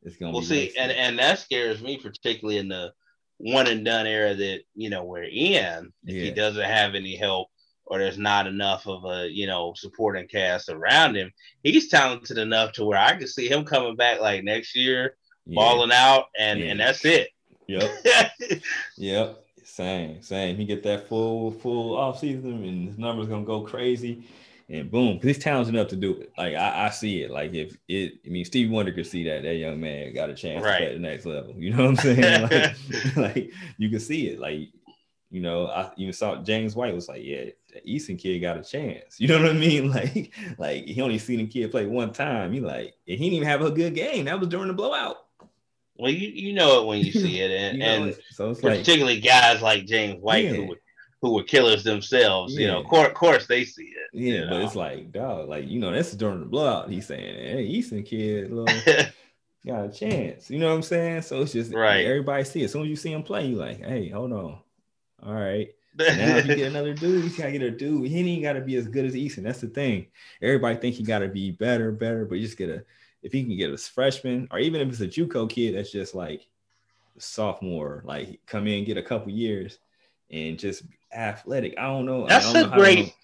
it's gonna we'll see, and and that scares me particularly in the one and done era that you know we're in. If yeah. he doesn't have any help or there's not enough of a you know supporting cast around him, he's talented enough to where I can see him coming back like next year, yeah. balling out, and yeah. and that's it. Yep. yep. Same, same. He get that full full off season, and his numbers gonna go crazy and boom, because he's talented enough to do it. Like I, I, see it. Like if it, I mean, Stevie Wonder could see that that young man got a chance right. to play the next level. You know what I'm saying? like, like you can see it. Like you know, I even saw James White was like, yeah, the Eason kid got a chance. You know what I mean? Like, like he only seen the kid play one time. He like, and he didn't even have a good game. That was during the blowout. Well, you, you know it when you see it, and, you know and it. So particularly like, guys like James White yeah. who who were killers themselves. Yeah. You know, of course, course they see it. Yeah, but it's like, dog, like you know, that's during the blowout. He's saying, "Hey, Eason kid, little, got a chance." You know what I'm saying? So it's just right. Everybody see it. As soon as you see him play, you like, "Hey, hold on, all right." now if you get another dude, you gotta get a dude. He ain't gotta be as good as Eason. That's the thing. Everybody think he gotta be better, better, but you just get a if he can get a freshman, or even if it's a JUCO kid that's just like sophomore, like come in, get a couple years, and just athletic. I don't know. That's don't a know great.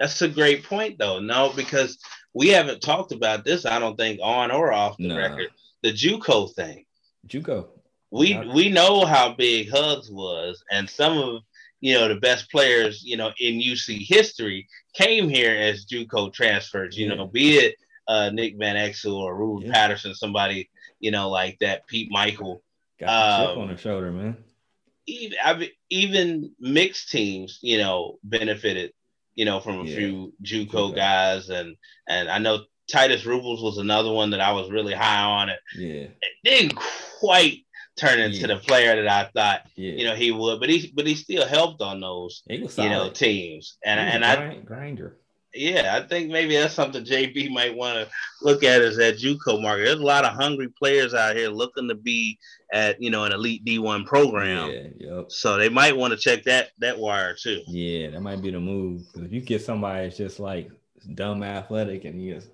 That's a great point, though. No, because we haven't talked about this. I don't think on or off the record. The JUCO thing. JUCO. We we know how big Huggs was, and some of you know the best players you know in UC history came here as JUCO transfers. You yeah. know, be it uh, Nick Van Exel or Ruben yeah. Patterson, somebody you know like that, Pete Mickeal. Got chip um, on the shoulder, man even even mixed teams, you know, benefited, you know, from a Yeah. few JUCO JUCO. guys, and and I know Titus Rubles was another one that I was really high on. It Yeah, it didn't quite turn into Yeah. the player that I thought yeah. you know he would, but he but he still helped on those you know teams, and and a I grind- grinder. Yeah I think maybe that's something JB might want to look at is that JUCO market. There's a lot of hungry players out here looking to be at you know an elite D1 program. Yeah, yep. So they might want to check that that wire too. Yeah, that might be the move. 'Cause if you get somebody that's just like dumb athletic and you just,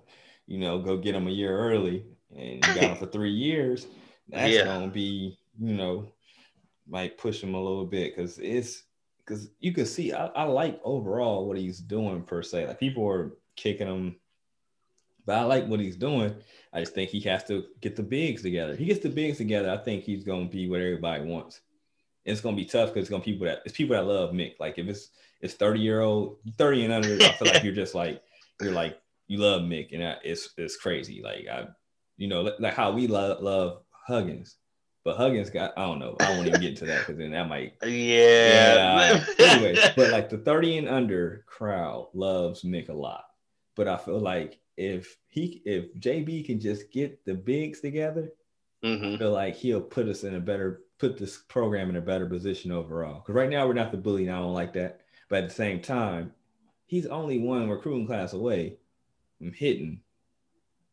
you know, go get them a year early and you got them for three years, that's Yeah. gonna be, you know, might push him a little bit because it's because you can see I, I like overall what he's doing per se. Like people are kicking him, but I like what he's doing. I just think he has to get the bigs together. If he gets the bigs together, I think he's gonna be what everybody wants. It's gonna be tough because it's gonna be people that it's people that love Mick. Like if it's it's 30 year old, 30 and under, I feel like you're just like you're like you love Mick, and I, it's it's crazy. Like I, you know, like how we love love Huggins, but Huggins got I don't know. I won't even get into that because then that might Yeah. yeah. anyway, but like the 30 and under crowd loves Mick a lot. But I feel like if he if JB can just get the bigs together, I Mhm. feel like he'll put us in a better put this program in a better position overall. Because right now we're not the bully, and I don't like that. But at the same time, he's only one recruiting class away from hitting.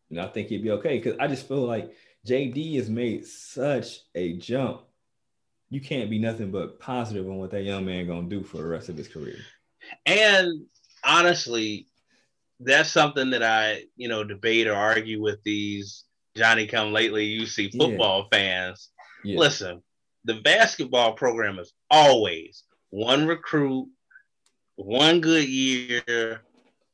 And I think he'd be okay. Because I just feel like JD has made such a jump. You can't be nothing but positive on what that young man gonna do for the rest of his career. And honestly, that's something that I, you know, debate or argue with these Johnny come lately UC Yeah. football fans. Yeah. Listen, the basketball program is always one recruit, one good year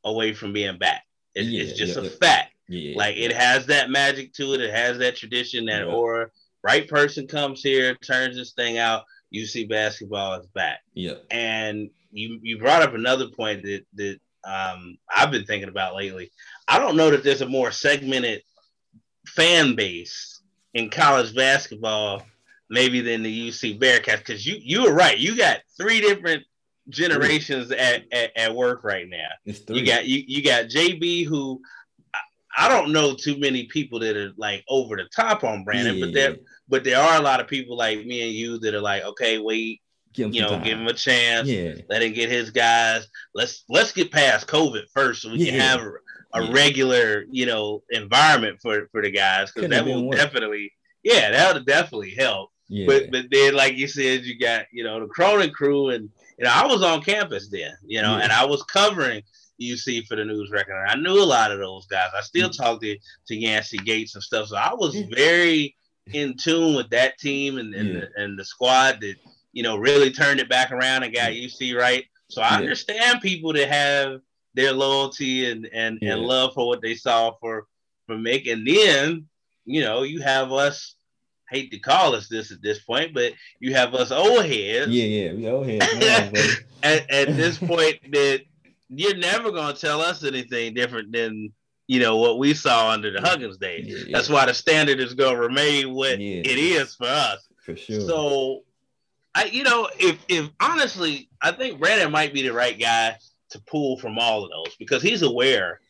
away from being back. It's, it's just yeah, a yeah. fact. Yeah. Like it has that magic to it. It has that tradition, that Yeah. aura. Right person comes here, turns this thing out. UC basketball is back. yeah. And you you brought up another point that that um, I've been thinking about lately. I don't know that there's a more segmented fan base in college basketball maybe than the UC Bearcats because you you were right. You got three different generations at, at, at work right now. You got you, you got JB who I, don't know too many people that are like over the top on Brannen, Yeah, but there but there are a lot of people like me and you that are like, okay, wait, Give him you know, time. give him a chance. Yeah. Let him get his guys. Let's let's get past COVID first, so we can have a, a Yeah. regular, you know, environment for for the guys because that will definitely, yeah, that would definitely help. Yeah. But but then, like you said, you got you know the Cronin crew, and you know I was on campus then, you know, Yeah. and I was covering UC for the news record. I knew a lot of those guys. I still Mm. talk to to Yancey Gates and stuff, so I was very in tune with that team and and, Yeah. the, and the squad that you know really turned it back around and got UC right. So I Yeah. understand people that have their loyalty and and, Yeah. and love for what they saw for for Mick, and then you know you have us. Hate to call us this at this point, but you have us old heads yeah, yeah. We old heads buddy. at, at this point that you're never gonna tell us anything different than you know what we saw under the Huggins days. Yeah, yeah. That's why the standard is gonna remain what Yeah. it is for us. for sure. So, I you know if if honestly, I think Brannen might be the right guy to pull from all of those because he's aware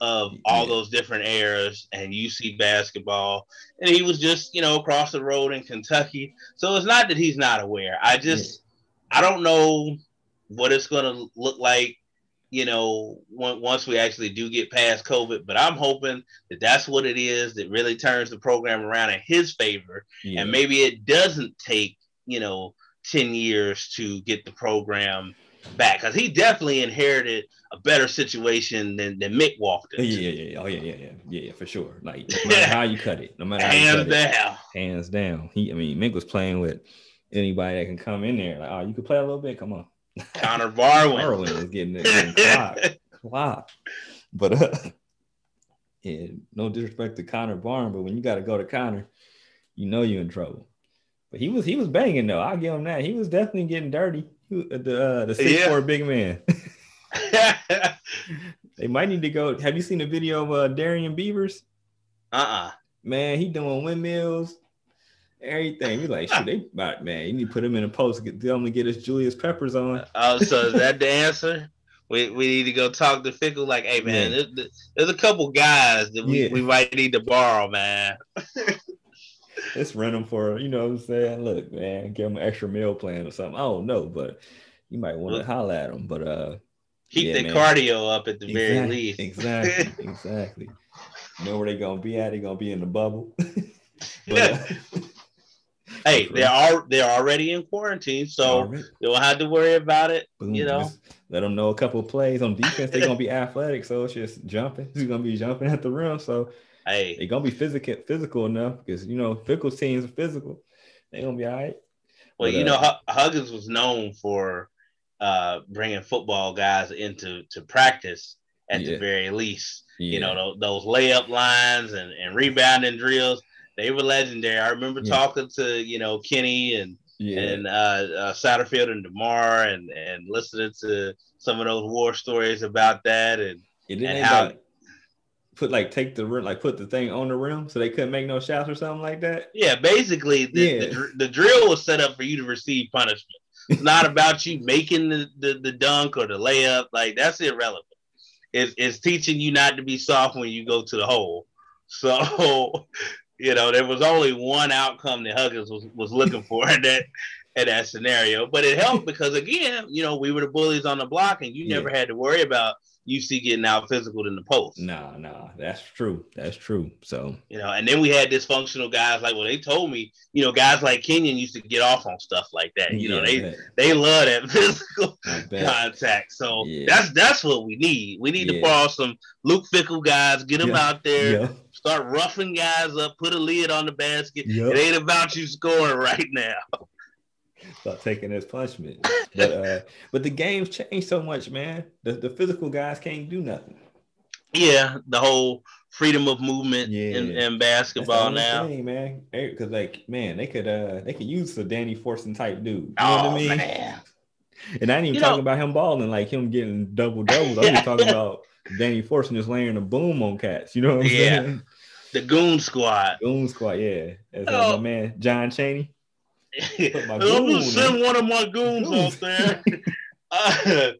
of all those different eras and UC basketball, and he was just you know across the road in Kentucky. So it's not that he's not aware. I just I don't know what it's going to look like. You know, once we actually do get past COVID, but I'm hoping that that's what it is that really turns the program around in his favor yeah. and maybe it doesn't take you know 10 years to get the program back because he definitely inherited a better situation than, than mick walked Yeah, into yeah, yeah, oh yeah, yeah, yeah, yeah, yeah, for sure. Like no matter how you cut it, no matter how you hands cut it, down hands down. He, I mean, Mick was playing with anybody that can come in there. Like, oh, you could play a little bit. Come on, connor barwin was getting, getting clocked, clocked. But uh, yeah, no disrespect to Connor Barwin, but when you got to go to Connor, you know you're in trouble. But he was he was banging though. I'll give him that. He was definitely getting dirty. Was, the uh, the six Yeah. four big man. they might need to go. Have you seen the video of uh, Darrian Beavers? uh-uh Man, he doing windmills, everything. We like, shit, they about man. You need to put him in a post, get him to get his Julius Peppers on. oh so is that the answer we, we need to go talk to Fickell. Like, hey man, yeah. there's, there's, a couple guys that we, yeah. we might need to borrow, man. Let's run them for you know what I'm saying. Look, man, give them an extra meal plan or something. I don't know, but you might want to holler at them. But uh, keep yeah, the man. cardio up at the exactly, very least. exactly, exactly. You know where they're gonna be at? They're gonna be in the bubble. but, uh, hey, they're all they're already in quarantine, so right. they don't have to worry about it. Boom. You know, let them know a couple of plays on defense. They're gonna be athletic, so it's just jumping. He's gonna be jumping at the rim, so hey, they're gonna be physical physical enough because you know Fickell's teams are physical. They're gonna be all right. Well, but, you know, uh, Huggins was known for uh, bringing football guys into to practice at yeah. the very least. Yeah. You know, those, those, layup lines and, and rebounding drills, they were legendary. I remember yeah. talking to, you know, Kenny and and uh, uh, Satterfield and DeMar and, and listening to some of those war stories about that and, and how like, put like take the rim, like put the thing on the rim so they couldn't make no shots or something like that. Yeah, basically the, yeah. the, the drill was set up for you to receive punishment. It's not about you making the, the, the dunk or the layup. Like that's irrelevant. It's, it's teaching you not to be soft when you go to the hole. So, you know, there was only one outcome that Huggins was, was looking for in that in that scenario. But it helped because again, you know, we were the bullies on the block and you yeah. never had to worry about UC getting out physical in the post. No, no, that's true. That's true. So you know, and then we had dysfunctional guys like well, they told me, you know, guys like Kenyon used to get off on stuff like that. You yeah, know, they they love that physical contact. So yeah. that's that's what we need. We need yeah. to borrow some Luke Fickell guys, get them out there. Start roughing guys up, put a lid on the basket. Yep. It ain't about you scoring right now start taking his punishment. But uh, but the game's changed so much, man. The the physical guys can't do nothing. Yeah, the whole freedom of movement yeah. in, in basketball now, thing, man. Because like, man, they could uh they could use a Danny Fortson type dude. You know oh, what I mean? Man. And I ain't even you talking know, about him balling, like him getting double doubles. I'm just talking about Danny Fortson is laying a boom on cats. You know what I'm yeah. saying? The Goon Squad. Goon Squad, yeah. As oh. my man John Cheney. I'm gonna send one of my goons out there. uh,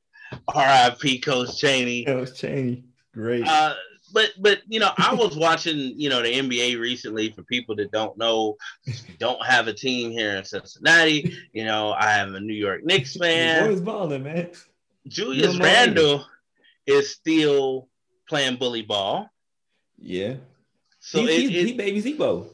R.I.P. Coach Cheney. Coach Cheney, great. Uh, but but you know, I was watching you know the NBA recently. For people that don't know, don't have a team here in Cincinnati. You know, I am a New York Knicks fan. Boys balling, man. Julius Randle is still playing bully ball. Yeah. So he, it, he, it, he baby Z-Bo,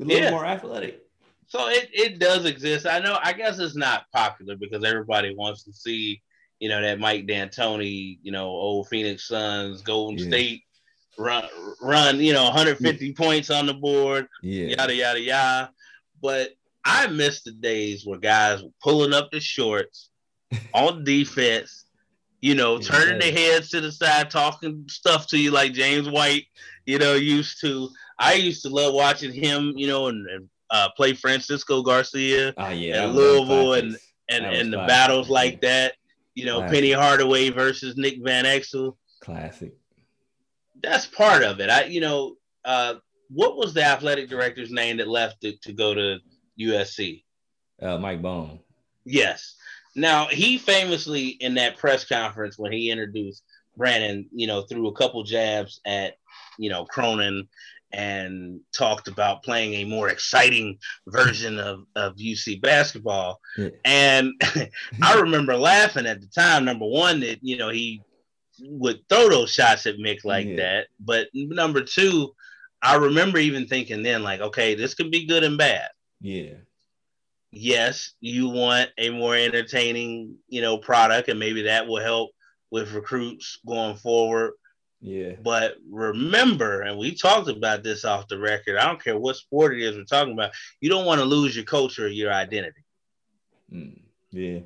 a little yeah. more athletic. So it, it does exist. I know. I guess it's not popular because everybody wants to see, you know, that Mike D'Antoni, you know, old Phoenix Suns, Golden yeah. State run run, you know, 150 yeah. points on the board, yeah. yada yada yada. But I miss the days where guys were pulling up the shorts on defense, you know, turning their heads to the side, talking stuff to you like James White, you know, used to. I used to love watching him, you know, and, and uh, play Francisco Garcia oh, yeah, and Louisville and and, and the battles like that. You know, classic. Penny Hardaway versus Nick Van Exel. Classic. That's part of it. I you know, uh, what was the athletic director's name that left to, to go to USC? Uh, Mike Bohn. Yes. Now he famously in that press conference when he introduced Brannen, you know, threw a couple jabs at, you know, Cronin and talked about playing a more exciting version of, of UC basketball. Yeah. And I remember laughing at the time, number one, that, you know, he would throw those shots at Mick like yeah. that. But number two, I remember even thinking then, like, okay, this could be good and bad. Yeah. Yes, you want a more entertaining, you know, product, and maybe that will help with recruits going forward. Yeah. But remember, and we talked about this off the record. I don't care what sport it is we're talking about. You don't want to lose your culture or your identity. Mm, yeah.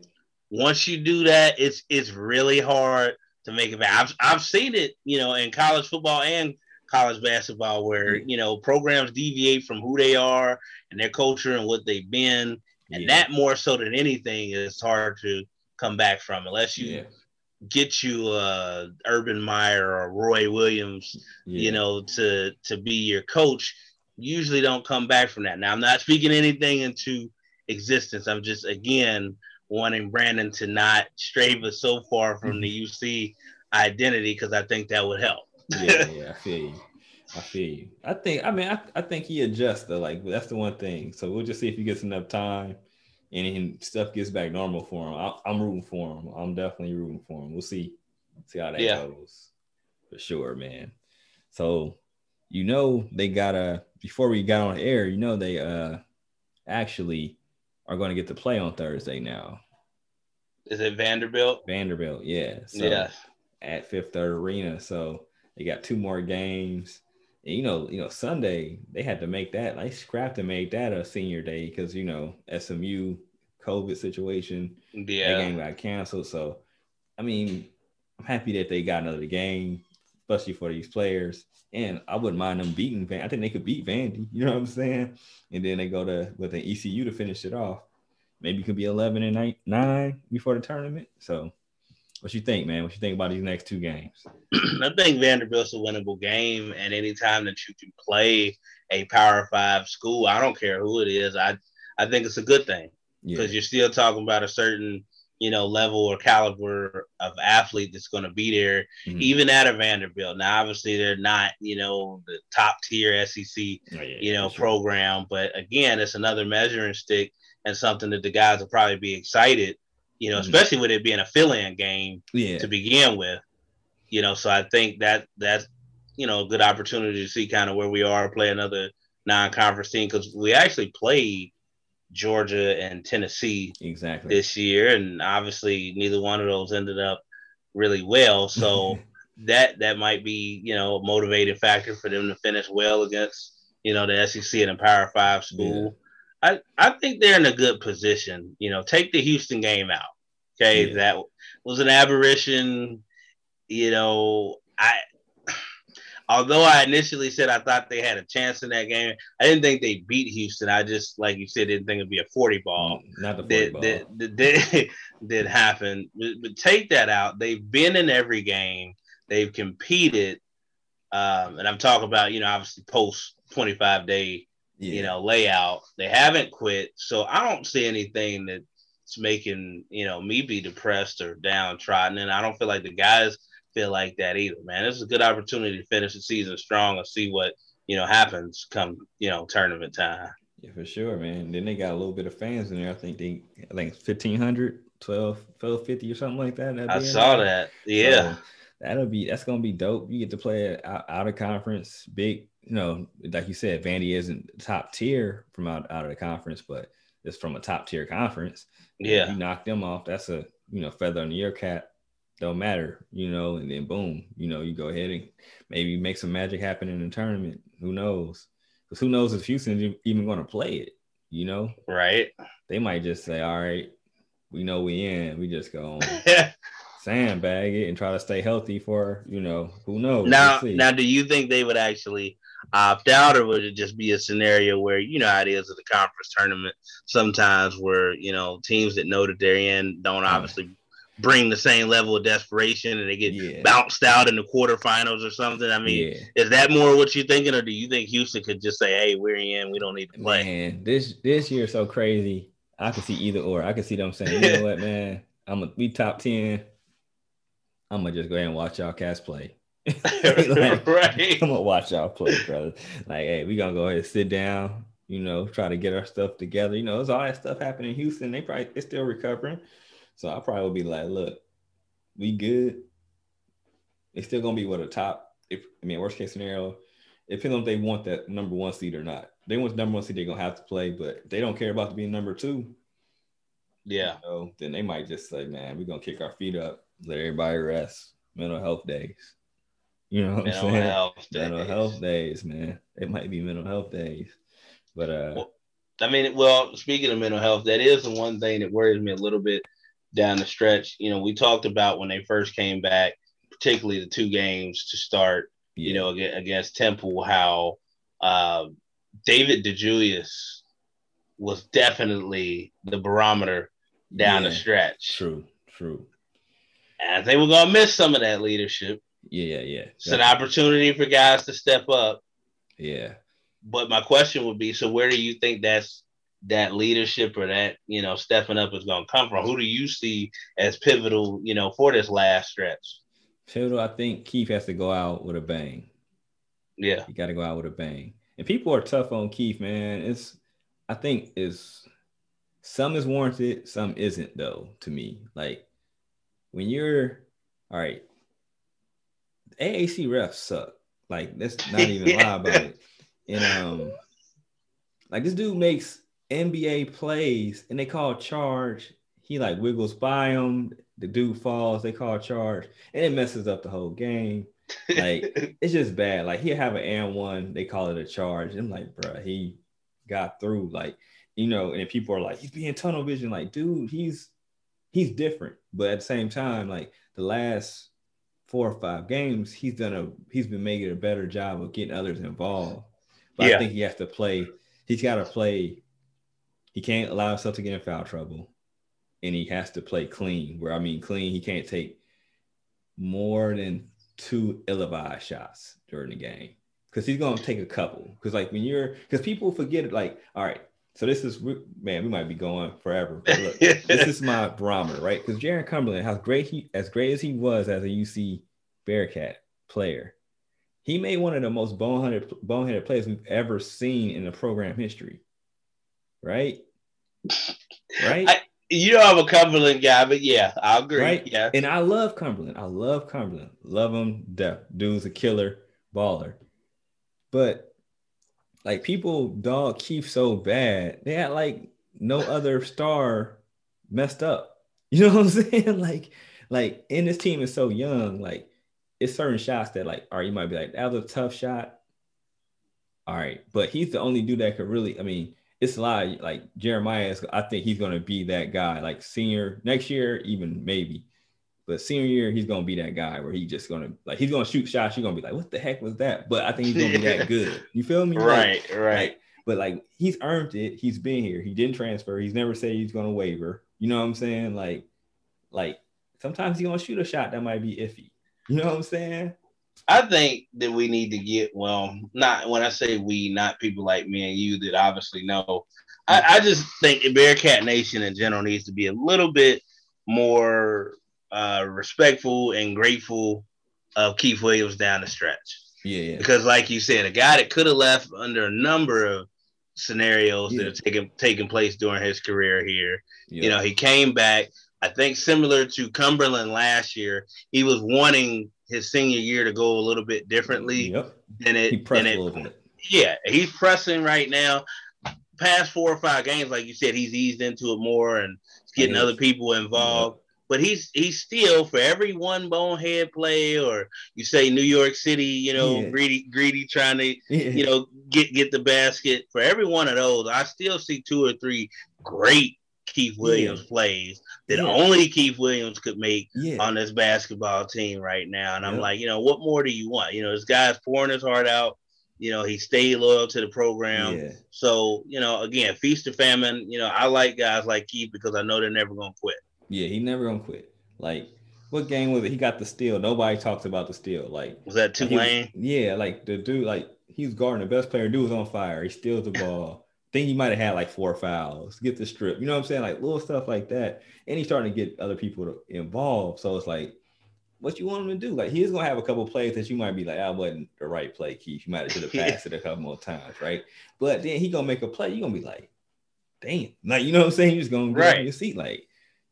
Once you do that, it's it's really hard to make it back. I've I've seen it, you know, in college football and college basketball where you know programs deviate from who they are and their culture and what they've been, and yeah. that more so than anything is hard to come back from unless you yeah get you uh Urban Meyer or Roy Williams, yeah. you know, to to be your coach, usually don't come back from that. Now I'm not speaking anything into existence. I'm just again wanting Brannen to not stray so far from the UC identity because I think that would help. yeah, yeah, I feel you. I feel you. I think. I mean, I, I think he adjusts. Though, like that's the one thing. So we'll just see if he gets enough time, and stuff gets back normal for him. I, am rooting for him. I'm definitely rooting for him. We'll see. See how that yeah. goes. For sure, man. So, you know, they got a before we got on air. You know, they uh actually are going to get to play on Thursday now. Is it Vanderbilt? Vanderbilt, yeah. So, yeah. At Fifth Third Arena, so they got two more games. And, you know, you know, Sunday they had to make that. They scrapped and made that a senior day because you know SMU COVID situation. Yeah, that game got canceled. So, I mean, I'm happy that they got another game, especially for these players. And I wouldn't mind them beating Van. I think they could beat Vandy. You know what I'm saying? And then they go to with an ECU to finish it off. Maybe it could be 11 and 9, nine before the tournament. So what you think, man? What you think about these next two games? I think Vanderbilt's a winnable game, and anytime that you can play a Power Five school, I don't care who it is, I I think it's a good thing because yeah. you're still talking about a certain you know level or caliber of athlete that's going to be there, mm-hmm. even at a Vanderbilt. Now, obviously, they're not you know the top tier SEC oh, yeah, you know sure. program, but again, it's another measuring stick and something that the guys will probably be excited you know, mm-hmm. especially with it being a fill-in game yeah. to begin with. You know, so I think that that's you know a good opportunity to see kind of where we are, play another non-conference team because we actually played Georgia and Tennessee exactly this year, and obviously neither one of those ended up really well. So that that might be you know a motivating factor for them to finish well against you know the SEC and a Power Five school. I, I think they're in a good position. You know, take the Houston game out. Okay, yeah. that was an aberration. You know, I although I initially said I thought they had a chance in that game, I didn't think they beat Houston. I just, like you said, didn't think it'd be a 40 ball. Mm, not the 40 that, ball. That, that, that did happen. But, but, take that out. They've been in every game. They've competed. Um, and I'm talking about, you know, obviously post 25 day yeah. you know, layout. They haven't quit. So I don't see anything that's making, you know, me be depressed or downtrodden. And I don't feel like the guys feel like that either, man. This is a good opportunity to finish the season strong and see what, you know, happens come, you know, tournament time. Yeah, for sure, man. Then they got a little bit of fans in there. I think they, I think 1,500, 12, 1250 or something like that. I saw that. Yeah. So that'll be, that's going to be dope. You get to play out, out of conference, big, you know, like you said, Vandy isn't top tier from out, out of the conference, but it's from a top tier conference. Yeah. You knock them off, that's a you know, feather in your cap. Don't matter, you know, and then boom, you know, you go ahead and maybe make some magic happen in the tournament. Who knows? Because who knows if Houston's even going to play it, you know? Right. They might just say, all right, we know we in. We just go sandbag it and try to stay healthy for, you know, who knows? Now, now, do you think they would actually opt out, or would it just be a scenario where you know how it is at the conference tournament sometimes, where you know teams that know that they're in don't obviously bring the same level of desperation and they get yeah. bounced out in the quarterfinals or something. I mean, yeah. is that more what you're thinking, or do you think Houston could just say, "Hey, we're in, we don't need to play"? Man, this this year so crazy. I could see either or. I could see them saying, "You know what, man? I'm a we top ten. I'm gonna just go ahead and watch y'all cast play." like, right. I'm gonna watch y'all play, brother. Like, hey, we gonna go ahead and sit down, you know, try to get our stuff together. You know, there's all that stuff happening in Houston. They probably they're still recovering. So I probably would be like, look, we good. It's still gonna be what a top. If I mean, worst case scenario, it depends on if they want that number one seed or not. If they want the number one seed, they're gonna have to play. But they don't care about being number two, yeah, you know, then they might just say, man, we're gonna kick our feet up, let everybody rest. Mental health days. You know what mental I'm saying? Health mental days. health days, man. It might be mental health days. But uh well, I mean, well, speaking of mental health, that is the one thing that worries me a little bit down the stretch. You know, we talked about when they first came back, particularly the two games to start, yeah. you know, against Temple, how uh, David DeJulius was definitely the barometer down yeah, the stretch. True, true. I think we're gonna miss some of that leadership. Yeah, yeah, yeah. It's an opportunity for guys to step up. Yeah. But my question would be, so where do you think that's that leadership or that you know stepping up is going to come from? Who do you see as pivotal, you know, for this last stretch? Pivotal, I think Keith has to go out with a bang. Yeah, you got to go out with a bang. And people are tough on Keith, man. It's I think is some is warranted, some isn't though. To me, like when you're all right, AAC refs suck. Like let's not even lie about it. And um, like this dude makes NBA plays and they call charge. He like wiggles by him. The dude falls. They call charge, and it messes up the whole game. Like it's just bad. Like he have an and one. They call it a charge. I'm like, bro, he got through. Like you know, and people are like, he's being tunnel vision. Like, dude, he's he's different. But at the same time, like the last four or five games, he's done a he's been making a better job of getting others involved. But yeah. I think he has to play, he's got to play, he can't allow himself to get in foul trouble. And he has to play clean, where I mean clean, he can't take more than two ill-advised shots during the game. Because he's gonna take a couple. Because like when you're because people forget it, like, all right, so this is man, we might be going forever. But look, this is my barometer, right? Because Jarron Cumberland, how great he as great as he was as a UC Bearcat player, he made one of the most boneheaded boneheaded plays we've ever seen in the program history. Right? Right? I, you know I'm a Cumberland guy, but yeah, I agree. Right? Yeah. And I love Cumberland. I love Cumberland. Love him. Death. Dude's a killer baller. But like people dog Keith so bad. They had like no other star messed up. You know what I'm saying? Like, like, and this team is so young. Like, it's certain shots that like, all right, you might be like, that was a tough shot. All right, but he's the only dude that could really. I mean, it's a lot. Of, like Jeremiah is. I think he's gonna be that guy. Like senior next year, even maybe. But senior year, he's gonna be that guy where he just gonna like he's gonna shoot shots. You're gonna be like, what the heck was that? But I think he's gonna be that good. You feel me? Right, like, right. Like, but like he's earned it. He's been here. He didn't transfer. He's never said he's gonna waiver. You know what I'm saying? Like, like sometimes he's gonna shoot a shot that might be iffy. You know what I'm saying? I think that we need to get well, not when I say we, not people like me and you that obviously know. I, I just think Bearcat Nation in general needs to be a little bit more uh, respectful and grateful of Keith Williams down the stretch. Yeah, yeah. Because, like you said, a guy that could have left under a number of scenarios yeah. that have taken taken place during his career here. Yeah. You know, he came back. I think similar to Cumberland last year, he was wanting his senior year to go a little bit differently yep. than it. He pressed it, a little bit. Yeah, he's pressing right now. Past four or five games, like you said, he's eased into it more and getting other people involved but he's he's still for every one bonehead play or you say New York City, you know, yeah. greedy greedy trying to yeah. you know get get the basket. For every one of those, I still see two or three great Keith Williams yeah. plays that only Keith Williams could make on this basketball team right now. And I'm like, you know, what more do you want? You know, this guy's pouring his heart out. You know, he stayed loyal to the program. So, you know, again, feast or famine, you know, I like guys like Keith because I know they're never gonna quit. Yeah, he never gonna quit. Like, what game was it? He got the steal. Nobody talks about the steal. Like, was that Tulane? Yeah, like the dude, like he's guarding the best player. Dude was on fire. He steals the ball. think he might have had like four fouls. Get the strip. You know what I'm saying? Like little stuff like that. And he's starting to get other people involved. So it's like, what you want him to do? Like he's gonna have a couple plays that you might be like, ah, I wasn't the right play, Keith. You might have should have passed it a couple more times, right? But then he gonna make a play. You gonna be like, damn, like you know what I'm saying? You're just gonna get right. on your seat, like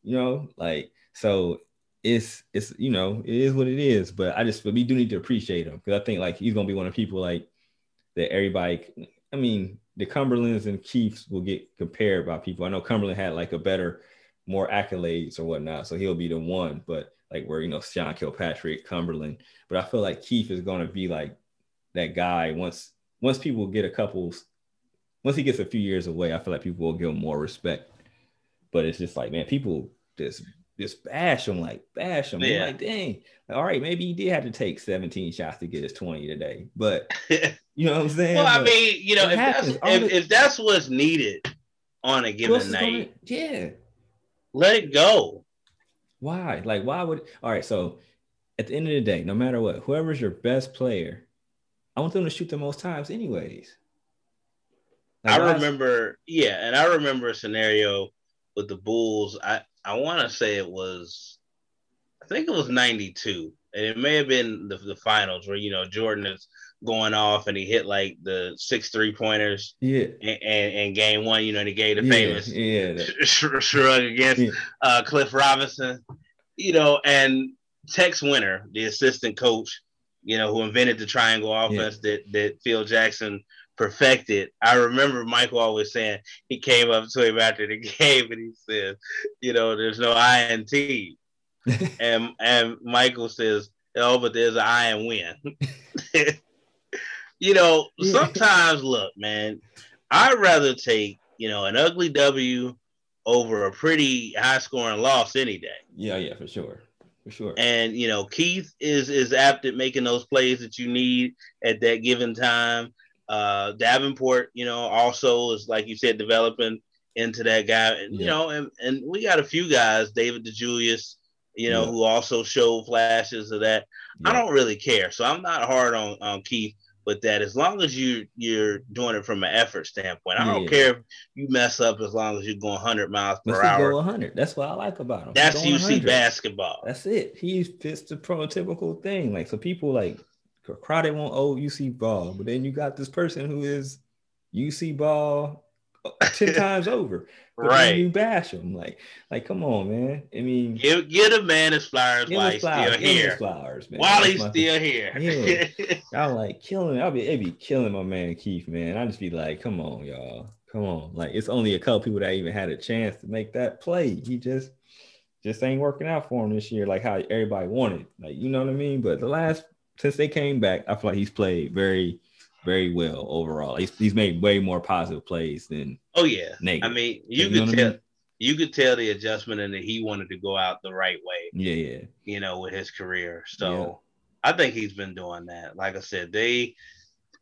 you know, like so it's it's you know it is what it is. But I just but we do need to appreciate him because I think like he's gonna be one of people like that everybody. I mean, the Cumberlands and Keiths will get compared by people. I know Cumberland had like a better, more accolades or whatnot, so he'll be the one. But like where you know Sean Kilpatrick, Cumberland, but I feel like Keith is gonna be like that guy once once people get a couple once he gets a few years away, I feel like people will give him more respect. But it's just like, man, people just just bash him, like bash him. Yeah. Like, dang, all right, maybe he did have to take 17 shots to get his 20 today. But you know what I'm saying? well, I mean, you know, if that's, if, the, if that's what's needed on a given night, gonna, yeah, let it go. Why? Like, why would all right? So at the end of the day, no matter what, whoever's your best player, I want them to shoot the most times, anyways. Like I remember, yeah, and I remember a scenario with the Bulls. I I want to say it was, I think it was '92, and it may have been the, the finals where you know Jordan is going off and he hit like the six three pointers. Yeah. And, and, and, game one, you know, and he gave the yeah, famous yeah, shrug against yeah. uh, Cliff Robinson. You know, and Tex Winter, the assistant coach, you know, who invented the triangle offense yeah. that that Phil Jackson perfected. I remember Michael always saying he came up to him after the game and he said, you know, there's no I and T. and and Michael says, Oh, but there's an I and win. you know, sometimes look, man, I'd rather take, you know, an ugly W over a pretty high scoring loss any day. Yeah, yeah, for sure. For sure. And you know, Keith is is apt at making those plays that you need at that given time. Uh Davenport, you know, also is like you said, developing into that guy. And yeah. you know, and, and we got a few guys, David DeJulius, you know, yeah. who also showed flashes of that. Yeah. I don't really care. So I'm not hard on, on Keith with that as long as you you're doing it from an effort standpoint. I don't care if you mess up as long as you're going 100 miles per Let's hour. Go 100. That's what I like about him. That's UC 100. basketball. That's it. He fits the prototypical thing. Like so, people like Crowder won't owe UC ball, but then you got this person who is UC ball uh, ten times over. right. You bash him. Like, like, come on, man. I mean, give, give a man his flowers while he's still here. flowers, man. While That's he's still here. Yeah. I'm like killing. I'll be, it be killing my man Keith, man. I just be like, come on, y'all, come on. Like, it's only a couple people that even had a chance to make that play. He just, just ain't working out for him this year, like how everybody wanted. Like, you know what I mean? But the last since they came back, I feel like he's played very very well overall. He's, he's made way more positive plays than oh yeah. Negative. I mean, you, you could tell I mean? you could tell the adjustment and that he wanted to go out the right way. Yeah, yeah. You know, with his career. So yeah. I think he's been doing that. Like I said, they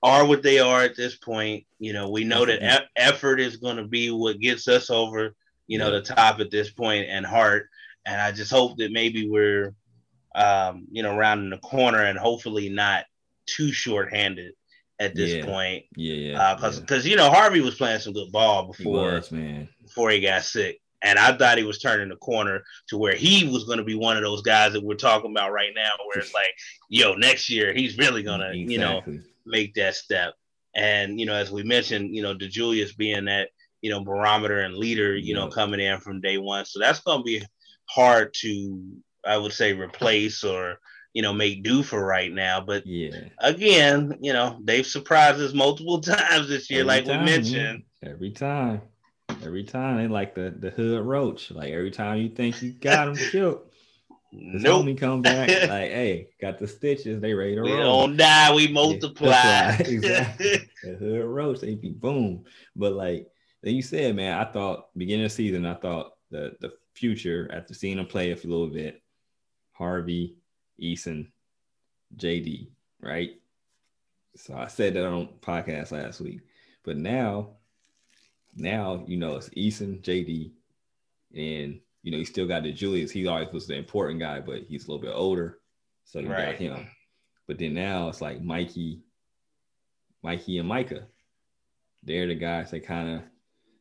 are what they are at this point. You know, we know that e- effort is going to be what gets us over, you know, yeah. the top at this point and heart. And I just hope that maybe we're, um, you know, rounding the corner and hopefully not too short-handed at this yeah. point. Yeah. Because uh, because yeah. you know Harvey was playing some good ball before was, man. before he got sick, and I thought he was turning the corner to where he was going to be one of those guys that we're talking about right now, where it's like, yo, next year he's really gonna exactly. you know make that step. And you know, as we mentioned, you know, DeJulius being that you know barometer and leader, you yeah. know, coming in from day one, so that's going to be hard to I would say replace or you know, make do for right now. But yeah, again, you know, they've surprised us multiple times this year, every like time, we mentioned. Every time. Every time they like the, the hood roach. Like every time you think you got them killed. His nope. homie come back like, hey, got the stitches. They ready to we roll. don't die. We multiply. Yeah, exactly. the hood roach, they be boom. But like then you said, man, I thought beginning of season, I thought the the future after seeing him play a little bit, Harvey, Eason, JD, right? So I said that on podcast last week, but now, now you know it's Eason, JD, and you know he still got DeJulius. He always was the important guy, but he's a little bit older, so you right. got him. But then now it's like Mikey, Mikey and Mika. They're the guys that kind of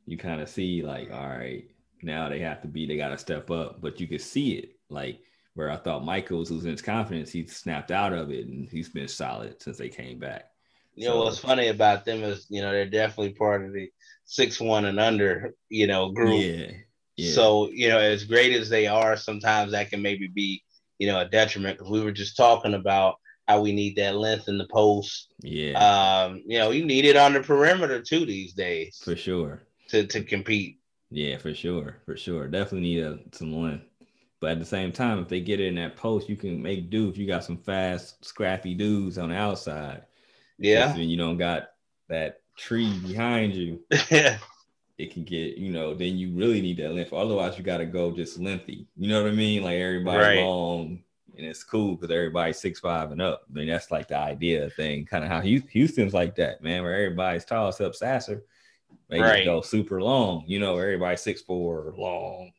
you kind of see like, all right, now they have to be, they got to step up, but you can see it like where I thought Michael was losing his confidence, he snapped out of it and he's been solid since they came back. You so, know what's funny about them is you know they're definitely part of the six one and under you know group. Yeah, yeah. So you know as great as they are, sometimes that can maybe be you know a detriment because we were just talking about how we need that length in the post. Yeah. Um, you know, you need it on the perimeter too these days. For sure. To to compete. Yeah, for sure. For sure. Definitely need a, some length. But at the same time, if they get it in that post, you can make do if you got some fast, scrappy dudes on the outside. Yeah. When you don't got that tree behind you, Yeah. it can get, you know, then you really need that length. Otherwise, you got to go just lengthy. You know what I mean? Like everybody right. long and it's cool because everybody's six five and up. I mean, that's like the idea thing, kind of how Houston's like that, man, where everybody's tall except Sasser. They right. go super long, you know, everybody's six four long,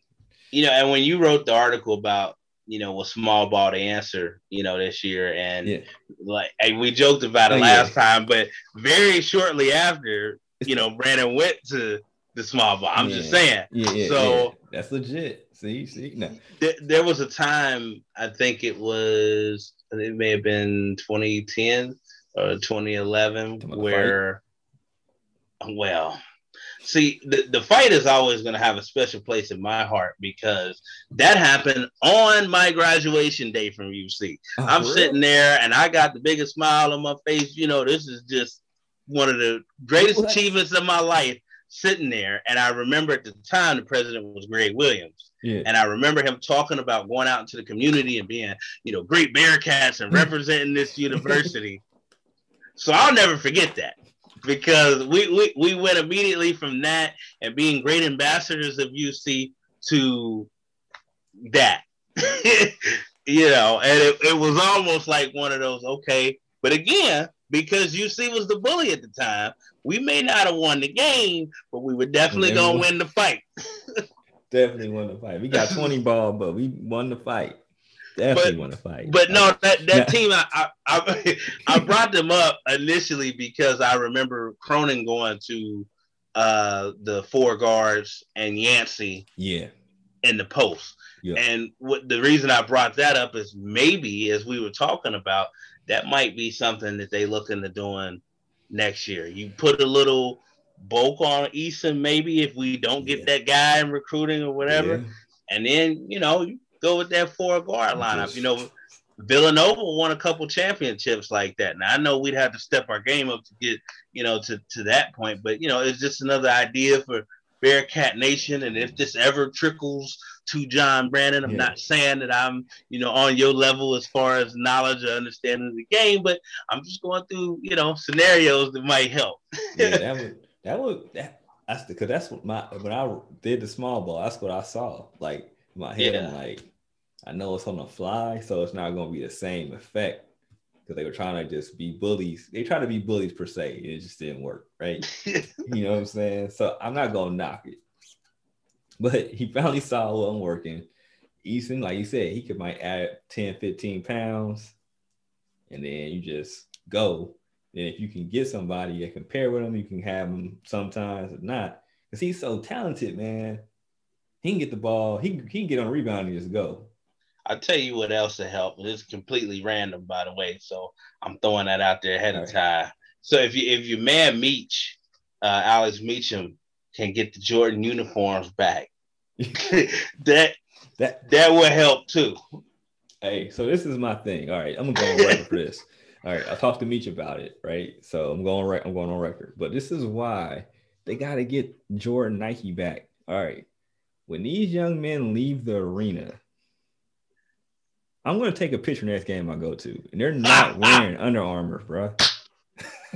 you know, and when you wrote the article about you know, was small ball to answer, you know, this year. And yeah. like we joked about it oh, last yeah. time, but very shortly after, you know, Brannen went to the small ball. I'm yeah. just saying. Yeah, yeah. So that's legit. See, see, no. th- there was a time I think it was it may have been 2010 or 2011 where, well, see, the, the fight is always going to have a special place in my heart because that happened on my graduation day from UC. Oh, I'm for sitting there and I got the biggest smile on my face. You know, this is just one of the greatest What? achievements of my life sitting there. And I remember at the time the president was Greg Williams. Yeah. And I remember him talking about going out into the community and being, you know, great Bearcats and representing this university. So I'll never forget that because we, we, we went immediately from that and being great ambassadors of UC to that. you know, and it, it was almost like one of those, okay. But again, because UC was the bully at the time, we may not have won the game, but we were definitely going to win the fight. Definitely won the fight. We got 20 ball, but we won the fight. Definitely But- won the fight. But no, that, that team, I, I I I brought them up initially because I remember Cronin going to uh, the four guards and Yancy yeah. in the post. Yeah. And what the reason I brought that up is maybe as we were talking about, that might be something that they look into doing next year. You put a little bulk on Eason, maybe if we don't get Yeah. that guy in recruiting or whatever, Yeah. and then you know you go with that four guard lineup. You know, Villanova won a couple championships like that. Now I know we'd have to step our game up to get you know to to that point, but you know it's just another idea for Bearcat Nation. And if this ever trickles to John Brannen, I'm Yeah. not saying that I'm you know on your level as far as knowledge or understanding of the game, but I'm just going through you know scenarios that might help. yeah, that would that would that that's the because that's what my when I did the small ball, that's what I saw. Like my head, I'm like, I know it's on the fly, so it's not gonna be the same effect. Because they were trying to just be bullies. They tried to be bullies per se. It just didn't work, right? you know what I'm saying? So I'm not gonna knock it. But he finally saw what I'm working. Eason, like you said, he could might add 10, 15 pounds, and then you just go. And if you can get somebody that can pair with him, you can have him sometimes or not. Because he's so talented, man. He can get the ball, he, he can get on rebound and just go. I'll tell you what else to help. It's completely random, by the way. So I'm throwing that out there ahead of All right. time. So if you if your man Meach, uh, Alex Meacham, can get the Jordan uniforms back, that That that will help too. Hey, so this is my thing. All right, I'm gonna go on record for this. All right, I talked to Meech about it, right? So I'm going right. I'm going on record. But this is why they got to get Jordan Nike back. All right, when these young men leave the arena, I'm gonna take a picture next game I go to, and they're not wearing Under Armour, bro.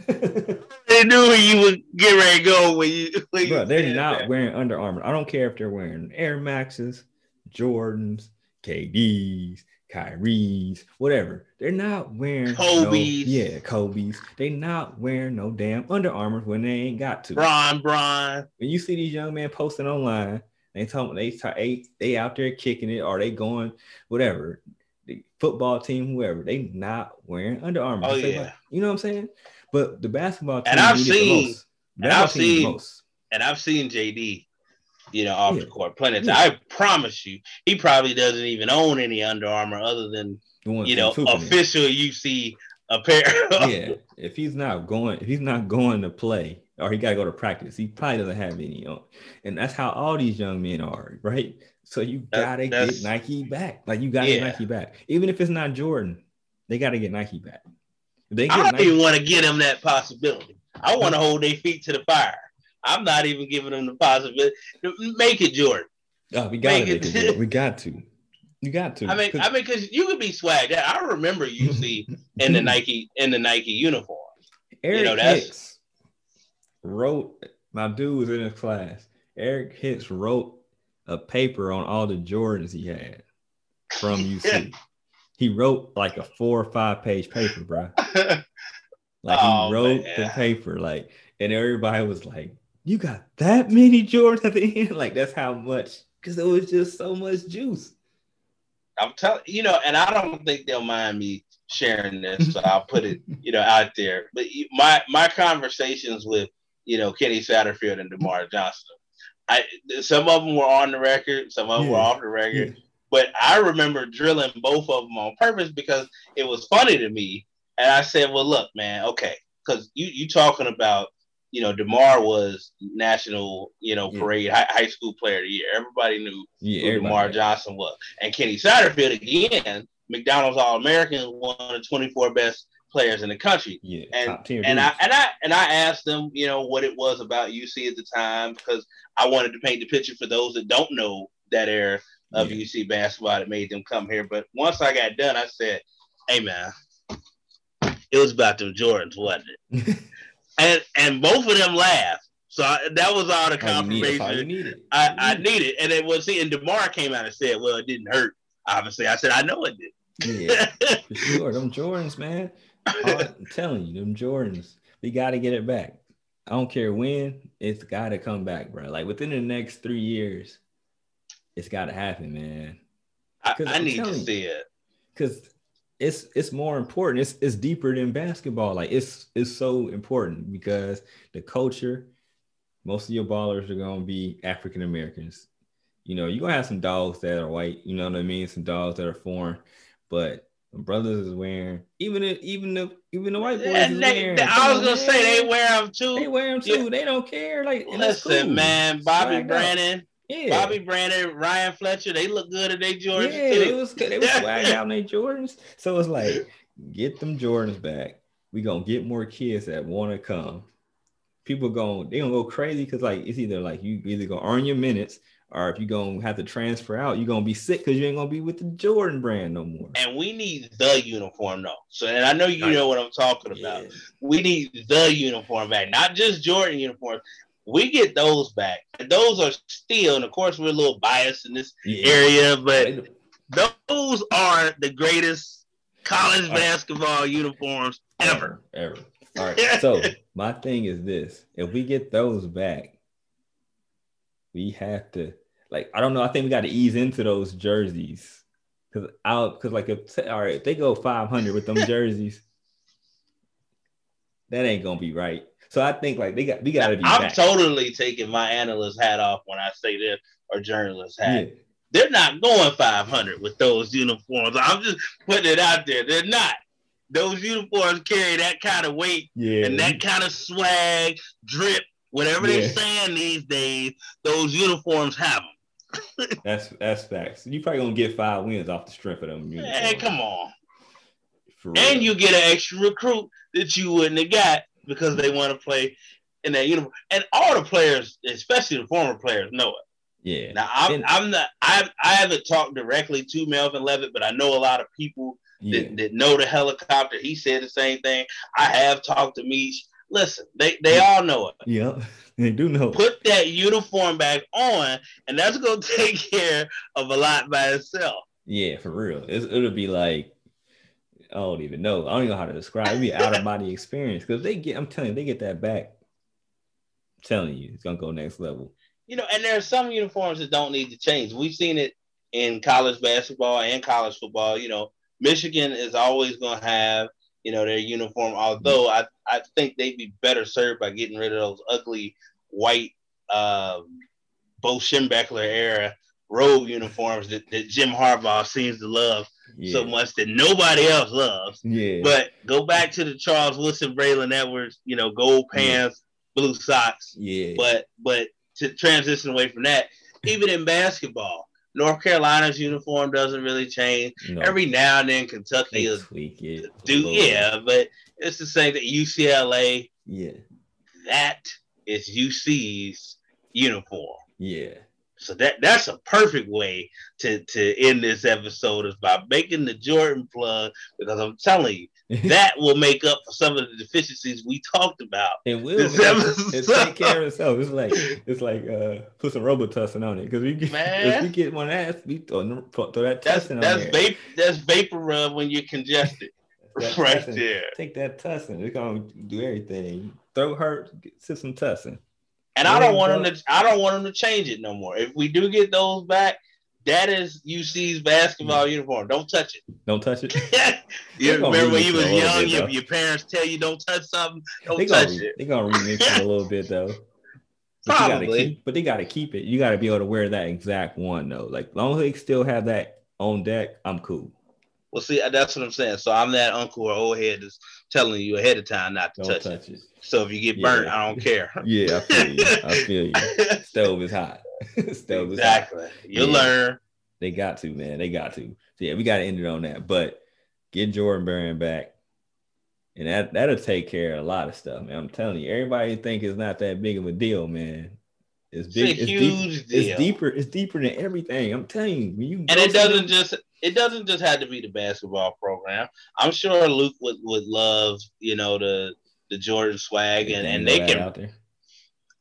they knew you would get ready to go when you. When bro, they're not that. wearing Under Armour. I don't care if they're wearing Air Maxes, Jordans, KDs, Kyries, whatever. They're not wearing no- Kobe's. yeah, Kobe's. They not wearing no damn Under Armour when they ain't got to. Bron Bron. When you see these young men posting online, they tell they they they out there kicking it or they going whatever. The football team, whoever, they not wearing Under Armour. Oh, yeah. like, you know what I'm saying? But the basketball team And I've seen- most. and I've team need the seen- And I've seen JD, you know, off Yeah. the court plenty of Yeah. I promise you, he probably doesn't even own any Under Armour other than you know official UC apparel. yeah, if he's not going, if he's not going to play, or he got to go to practice, he probably doesn't have any on. And that's how all these young men are, right? So you gotta that's- get Nike back. Like you gotta Yeah. get Nike back, even if it's not Jordan. They gotta get Nike back. They I don't Nike, even want to give them that possibility. I mm-hmm. want to hold their feet to the fire. I'm not even giving them the possibility. Make it Jordan. oh, we gotta make make it- it. Jordan. We got to. You got to. I mean, I mean, because you could be swagged out. I remember you see in the Nike in the Nike uniform. Eric know, that's- Hicks wrote. My dude was in his class. Eric Hicks wrote a paper on all the Jordans he had from UC. he wrote like a four or five page paper, bro. Like Oh, he wrote man. the paper, like, and everybody was like, "You got that many Jordans at the end?" Like that's how much, because it was just so much juice. I'm telling you know, and I don't think they'll mind me sharing this, so I'll put it, you know, out there. But my my conversations with you know, Kenny Satterfield and DerMarr Johnson. I some of them were on the record, some of them yeah. were off the record. Yeah. But I remember drilling both of them on purpose because it was funny to me. And I said, "Well, look, man, okay, because you you talking about, you know, DerMarr was national, you know, parade yeah. high, high, school player of the year. Everybody knew who DerMarr Johnson was, and Kenny Satterfield again, McDonald's All American, one of the 24 best players in the country. Yeah, and and I and I and I asked them, you know, what it was about UC at the time because I wanted to paint the picture for those that don't know that era of yeah. UC basketball that made them come here. But once I got done, I said, "Hey man, it was about them Jordans, wasn't it?" and and both of them laughed. So I, that was all the oh, confirmation oh, all needed. I, I needed. And it was see, and DerMarr came out and said, "Well, it didn't hurt." Obviously, I said, "I know it did." Yeah, for sure. Them Jordans, man. Oh, I'm telling you, them Jordans, we got to get it back. I don't care when, it's got to come back, bro. Like within the next three years, it's got to happen, man. I, I need to see it because it's it's more important. It's it's deeper than basketball. Like it's it's so important because the culture. Most of your ballers are gonna be African Americans. You know, you're gonna have some dogs that are white. You know what I mean? Some dogs that are foreign, but brothers is wearing, even if, even the even the white boys is they, wearing. I was gonna say they wear them too. They wear them too. Yeah. They don't care. Like listen, cool. man, Bobby Swagged Brannen. Yeah. Bobby Brannen, Ryan Fletcher, they look good in their Jordans. Yeah, too. they was they was swagging out in their Jordans. So it's like, get them Jordans back. We gonna get more kids that want to come. People going they gonna go crazy because like it's either like you either gonna earn your minutes or if you're gonna have to transfer out, you're gonna be sick because you ain't gonna be with the Jordan brand no more. And we need the uniform though. So and I know you know what I'm talking about. Yeah. We need the uniform back, not just Jordan uniforms. We get those back. And those are still, and of course we're a little biased in this yeah. area, but those are the greatest college basketball uniforms ever. Ever. All right. so my thing is this: if we get those back, we have to like I don't know. I think we got to ease into those jerseys because out because like if all right, if they go 500 with them jerseys, that ain't gonna be right. So I think like they got we got to be. I'm back. totally taking my analyst hat off when I say this or journalist hat. Yeah. They're not going 500 with those uniforms. I'm just putting it out there. They're not. Those uniforms carry that kind of weight yeah. and that kind of swag, drip, whatever yeah. they're saying these days. Those uniforms have them that's that's facts. You probably gonna get five wins off the strength of them. Hey, come on. And you get an extra recruit that you wouldn't have got because they want to play in that uniform. And all the players, especially the former players, know it. Yeah. Now I'm and, I'm not I I haven't talked directly to Melvin Levett, but I know a lot of people yeah. that, that know the helicopter. He said the same thing. I have talked to Meach. Listen, they they all know it. Yeah. They do know. Put that uniform back on, and that's gonna take care of a lot by itself. Yeah, for real. It's, it'll be like I don't even know. I don't even know how to describe. It'll be out of body experience because they get. I'm telling you, they get that back. I'm telling you, it's gonna go next level. You know, and there are some uniforms that don't need to change. We've seen it in college basketball and college football. You know, Michigan is always gonna have you know, their uniform. Although I, I think they'd be better served by getting rid of those ugly white um, Bo Schembechler era robe uniforms that, that Jim Harbaugh seems to love yeah. so much that nobody else loves. Yeah. But go back to the Charles Woodson, Braylon Edwards, you know, gold pants, yeah. blue socks. Yeah. But but to transition away from that, even in basketball, North Carolina's uniform doesn't really change. No. Every now and then, Kentucky is do yeah, but it's the same that UCLA. Yeah, that is UC's uniform. Yeah, so that that's a perfect way to to end this episode is by making the Jordan plug because I'm telling you that will make up for some of the deficiencies we talked about. It will. It take care of itself. It's like it's like uh, put some Robitussin on it because we get if we get one ass, we throw, throw that that's, tussin that's on there. that's vapor rub when you're congested. right tussin. there. Take that tussin. It's gonna do everything. Throat hurt, sit some tussin. And I don't want them to. I don't want them to change it no more. If we do get those back, that is UC's basketball mm. uniform. Don't touch it. Don't touch it. you remember when you was young, bit, your, your, parents tell you don't touch something, don't they touch gonna, it. They're gonna remix it a little bit though. But Probably. Keep, but they gotta keep it. You gotta be able to wear that exact one though. Like long as they still have that on deck, I'm cool. Well, see, that's what I'm saying. So I'm that uncle or old head that's telling you ahead of time not to touch, touch, it. it. So if you get burnt, yeah. I don't care. yeah, I feel you. I feel you. Stove is hot. Exactly. You'll yeah. learn. They got to, man. They got to. So yeah, we got to end it on that. But get Jordan Brand back. And that, that'll take care of a lot of stuff, man. I'm telling you, everybody think it's not that big of a deal, man. It's big. It's, it's huge deep, deal. It's deeper. It's deeper than everything. I'm telling you. You and it doesn't just it doesn't just have to be the basketball program. I'm sure Luke would, would love, you know, the the Jordan swag and, and they can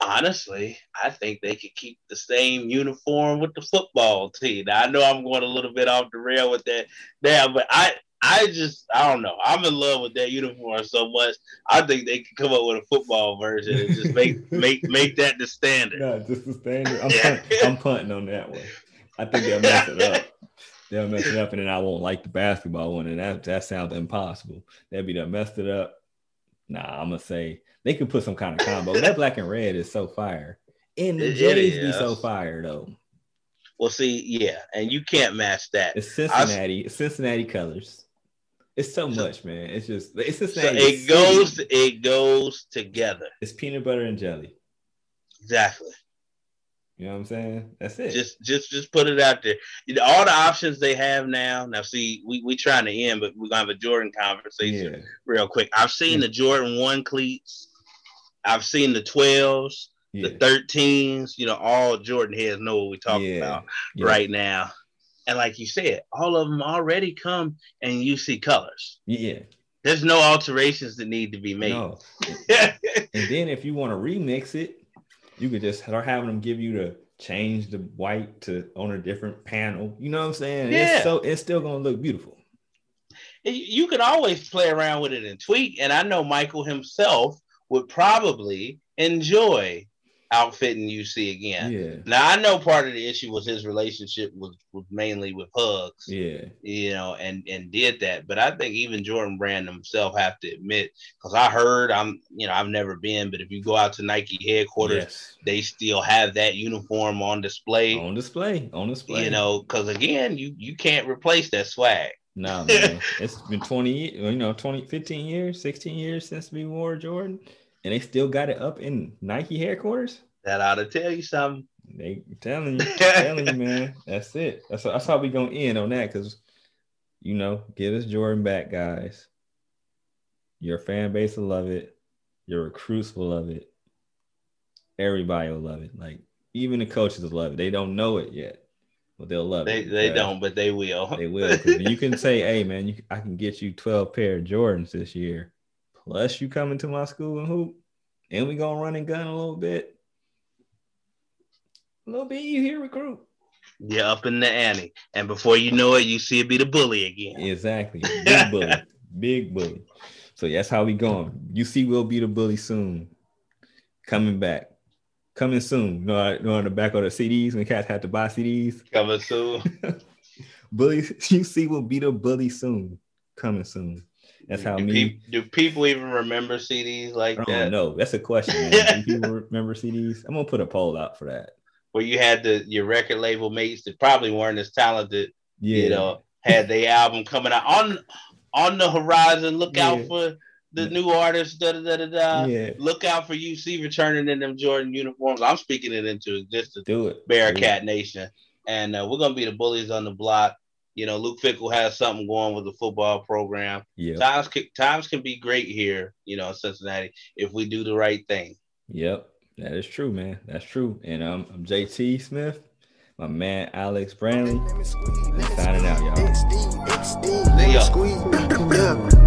honestly, I think they could keep the same uniform with the football team. Now, I know I'm going a little bit off the rail with that now, but I I just I don't know. I'm in love with that uniform so much. I think they could come up with a football version and just make make make that the standard. No, just the standard. I'm, punt, I'm punting on that one. I think they'll mess it up. They'll mess it up, and then I won't like the basketball one, and that that sounds impossible. They'll be done messed it up. Nah, I'm gonna say they could put some kind of combo. that black and red is so fire, and the J's be so fire though. Well, see, yeah, and you can't match that. It's Cincinnati, was, Cincinnati colors. It's so much, man. It's just it's just so it goes it goes together. It's peanut butter and jelly. Exactly. You know what I'm saying? That's it. Just just just put it out there. All the options they have now. Now see, we we trying to end, but we're gonna have a Jordan conversation yeah. real quick. I've seen yeah. the Jordan one cleats. I've seen the 12s, yeah. the 13s, you know, all Jordan heads know what we're talking about right now. And like you said, all of them already come and you see colors. Yeah. There's no alterations that need to be made. No. and then if you want to remix it, you could just start having them give you the change the white to on a different panel. You know what I'm saying? Yeah. It's so it's still gonna look beautiful. You can always play around with it and tweak. And I know Michael himself would probably enjoy outfitting UC again. Yeah. Now I know part of the issue was his relationship was, was mainly with Huggs. Yeah. You know, and and did that. But I think even Jordan Brand himself have to admit, because I heard I'm you know, I've never been, but if you go out to Nike headquarters, yes. they still have that uniform on display. On display. On display. You know, because again, you you can't replace that swag. No, man. it's been 20, you know, 20, 15 years, 16 years since we wore Jordan and they still got it up in Nike headquarters. That ought to tell you something. They telling you, telling you, man. That's it. That's that's how we gonna end on that because you know, get us Jordan back, guys. Your fan base will love it. Your recruits will love it. Everybody will love it. Like even the coaches will love it. They don't know it yet, but they'll love they, it. They don't, but they will. They will. you can say, "Hey, man, you, I can get you twelve pair of Jordans this year." Plus you coming to my school and hoop, and we gonna run and gun a little bit. A little bit you here recruit. You're up in the ante. And before you know it, you see it be the bully again. Exactly. Big bully. Big bully. So that's how we going. You see we'll be the bully soon. Coming back. Coming soon. No, I know on the back of the CDs when cats had to buy CDs. Coming soon. bully, you see we'll be the bully soon. Coming soon. That's how do me. Pe- do people even remember CDs like I that? No, that's a question. do people remember CDs? I'm gonna put a poll out for that. Where you had the your record label mates that probably weren't as talented. Yeah. You know, had the album coming out on on the horizon. Look yeah. out for the new artists. Da da da da da. Yeah. Look out for UC returning in them Jordan uniforms. I'm speaking it into existence. Do it, Bearcat Nation, and uh, we're gonna be the bullies on the block. You know, Luke Fickell has something going with the football program. Yeah. Times can, times can be great here, you know, in Cincinnati if we do the right thing. Yep. That is true, man. That's true. And um, I'm JT Smith, my man Alex Brantley. signing out, y'all. See ya.